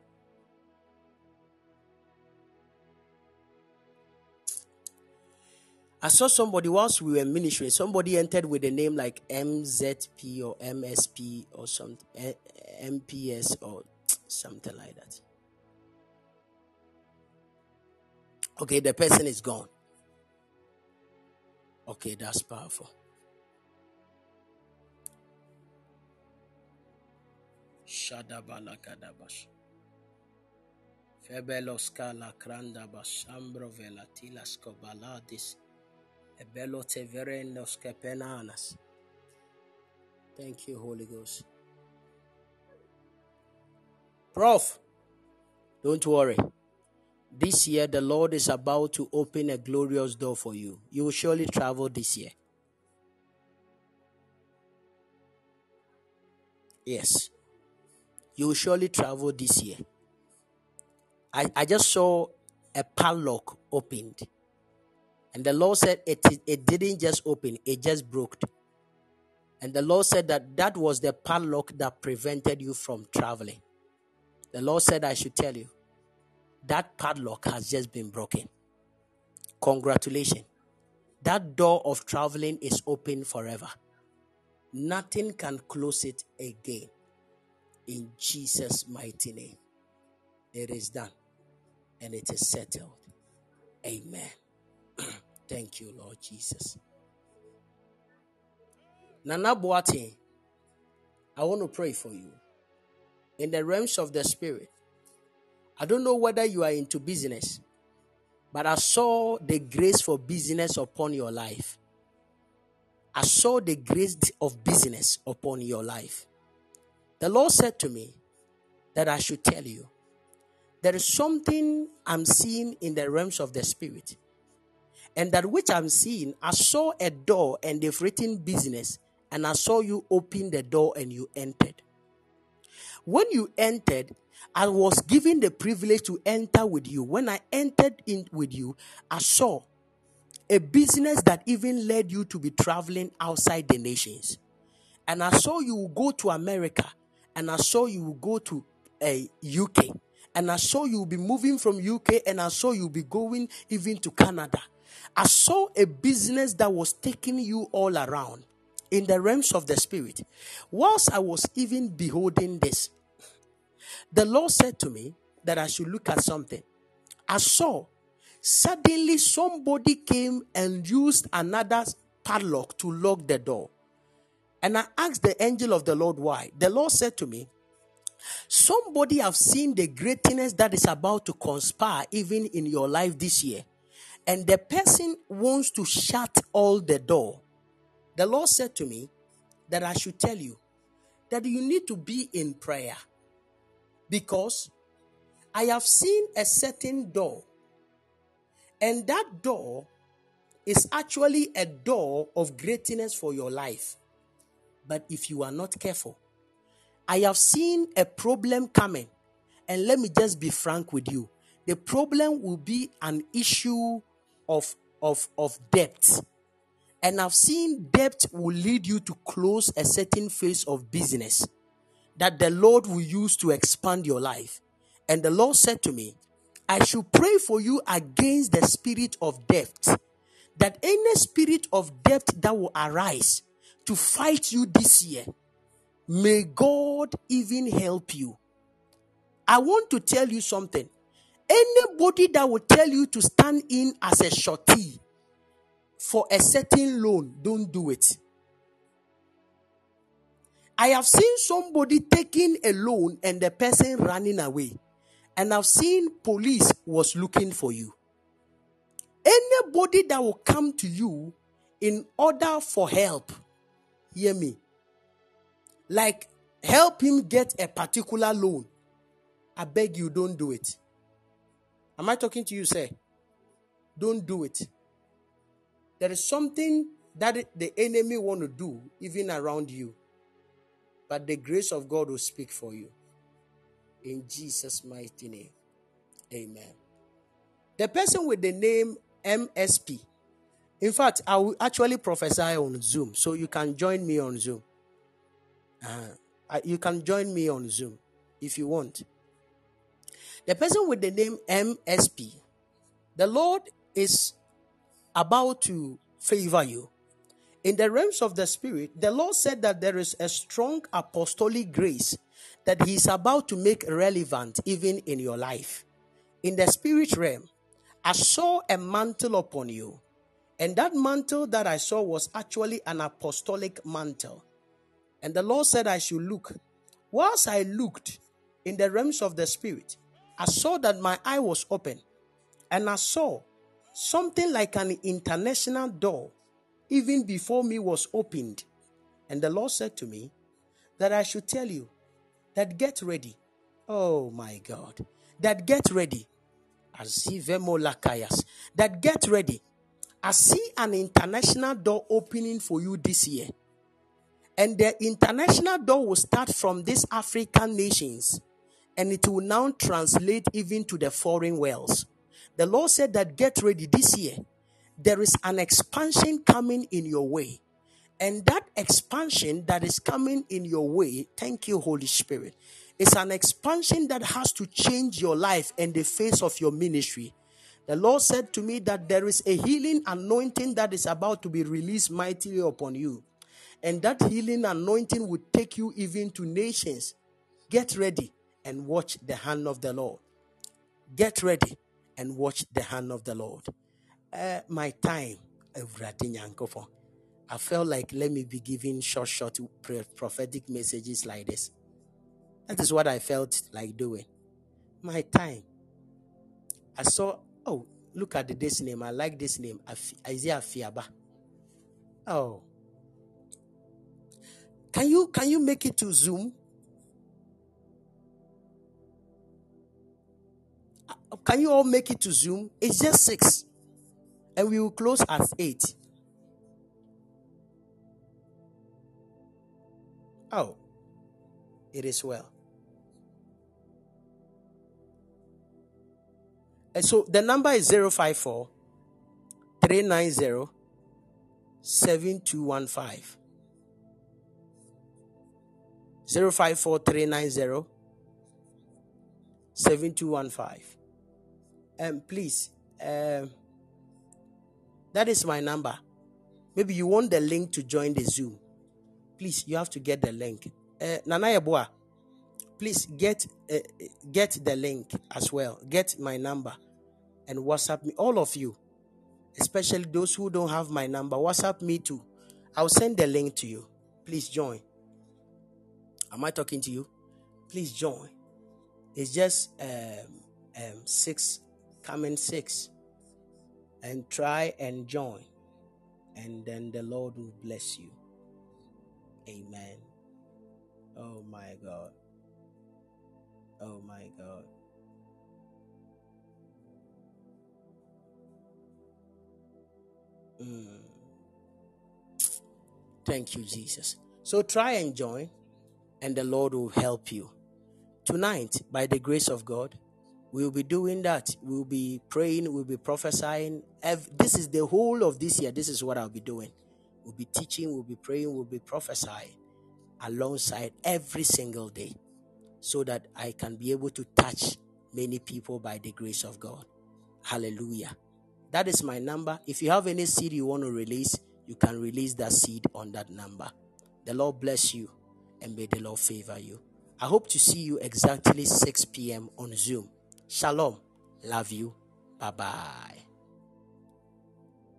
I saw somebody whilst we were ministering, somebody entered with a name like MZP or MSP or something, eh, eh, MPS or something like that. Okay, the person is gone. Okay, that's powerful. Thank you, Holy Ghost. Prof, don't worry. This year, the Lord is about to open a glorious door for you. You will surely travel this year. Yes. You will surely travel this year. I, I just saw a padlock opened. And the Lord said it, it didn't just open, it just broke. And the Lord said that that was the padlock that prevented you from traveling. The Lord said, I should tell you, that padlock has just been broken. Congratulations. That door of traveling is open forever. Nothing can close it again. In Jesus' mighty name. It is done and it is settled. Amen. Thank you, Lord Jesus. Nana Boate, I want to pray for you. In the realms of the spirit, I don't know whether you are into business, but I saw the grace for business upon your life. I saw the grace of business upon your life. The Lord said to me that I should tell you there is something I'm seeing in the realms of the spirit. And that which I'm seeing, I saw a door and they've written business, and I saw you open the door and you entered. When you entered, I was given the privilege to enter with you. When I entered in with you, I saw a business that even led you to be traveling outside the nations. And I saw you go to America, and I saw you go to a uh, UK, and I saw you be moving from UK, and I saw you be going even to Canada. I saw a business that was taking you all around in the realms of the spirit. Whilst I was even beholding this, the Lord said to me that I should look at something. I saw suddenly somebody came and used another padlock to lock the door. And I asked the angel of the Lord why. The Lord said to me, Somebody have seen the greatness that is about to conspire even in your life this year and the person wants to shut all the door, the Lord said to me that I should tell you that you need to be in prayer because I have seen a certain door, and that door is actually a door of greatness for your life. But if you are not careful, I have seen a problem coming, and let me just be frank with you the problem will be an issue of, of, of debt. And I've seen debt will lead you to close a certain phase of business that the Lord will use to expand your life. And the Lord said to me, I should pray for you against the spirit of debt. That any spirit of debt that will arise to fight you this year, may God even help you. I want to tell you something. Anybody that will tell you to stand in as a shorty for a certain loan, don't do it. I have seen somebody taking a loan and the person running away. And I've seen police was looking for you. Anybody that will come to you in order for help, hear me. Like help him get a particular loan. I beg you, don't do it. Am I talking to you, sir? Don't do it. There is something that the enemy want to do even around you. But the grace of God will speak for you. In Jesus' mighty name. Amen. The person with the name MSP. In fact, I will actually prophesy on Zoom. So you can join me on Zoom. Uh, you can join me on Zoom if you want. The person with the name MSP, the Lord is about to favor you. In the realms of the Spirit, the Lord said that there is a strong apostolic grace that He is about to make relevant even in your life. In the spirit realm, I saw a mantle upon you. And that mantle that I saw was actually an apostolic mantle. And the Lord said I should look. Whilst I looked in the realms of the Spirit, I saw that my eye was open and I saw something like an international door even before me was opened. And the Lord said to me that I should tell you that get ready. Oh my God. That get ready. That get ready. I see an international door opening for you this year. And the international door will start from these African nations and it will now translate even to the foreign wells. The Lord said that get ready this year. there is an expansion coming in your way. And that expansion that is coming in your way, thank you, Holy Spirit, is an expansion that has to change your life and the face of your ministry. The Lord said to me that there is a healing anointing that is about to be released mightily upon you. And that healing anointing will take you even to nations. Get ready and watch the hand of the Lord. Get ready and watch the hand of the Lord. Uh, my time. I felt like let me be giving short, short prophetic messages like this. That is what I felt like doing. My time. I saw, oh, look at this name. I like this name. Isaiah Fiaba. Oh. Can you can you make it to Zoom? Can you all make it to Zoom? It's just six. And we will close at eight. Oh, it is well. And so the number is 054 390 7215. 054 390 7215. Um, please, um, that is my number. Maybe you want the link to join the Zoom. Please, you have to get the link. Uh, Nana please get uh, get the link as well. Get my number and WhatsApp me. All of you, especially those who don't have my number, WhatsApp me too. I'll send the link to you. Please join. Am I talking to you? Please join. It's just um, um, six, coming six, and try and join, and then the Lord will bless you. Amen. Oh my God. Oh my God. Mm. Thank you, Jesus. So try and join, and the Lord will help you. Tonight, by the grace of God, we'll be doing that. We'll be praying, we'll be prophesying. This is the whole of this year. This is what I'll be doing. We'll be teaching, we'll be praying, we'll be prophesying alongside every single day so that I can be able to touch many people by the grace of God. Hallelujah. That is my number. If you have any seed you want to release, you can release that seed on that number. The Lord bless you and may the Lord favor you. I hope to see you exactly 6 p.m. on Zoom. Shalom. Love you. Bye bye.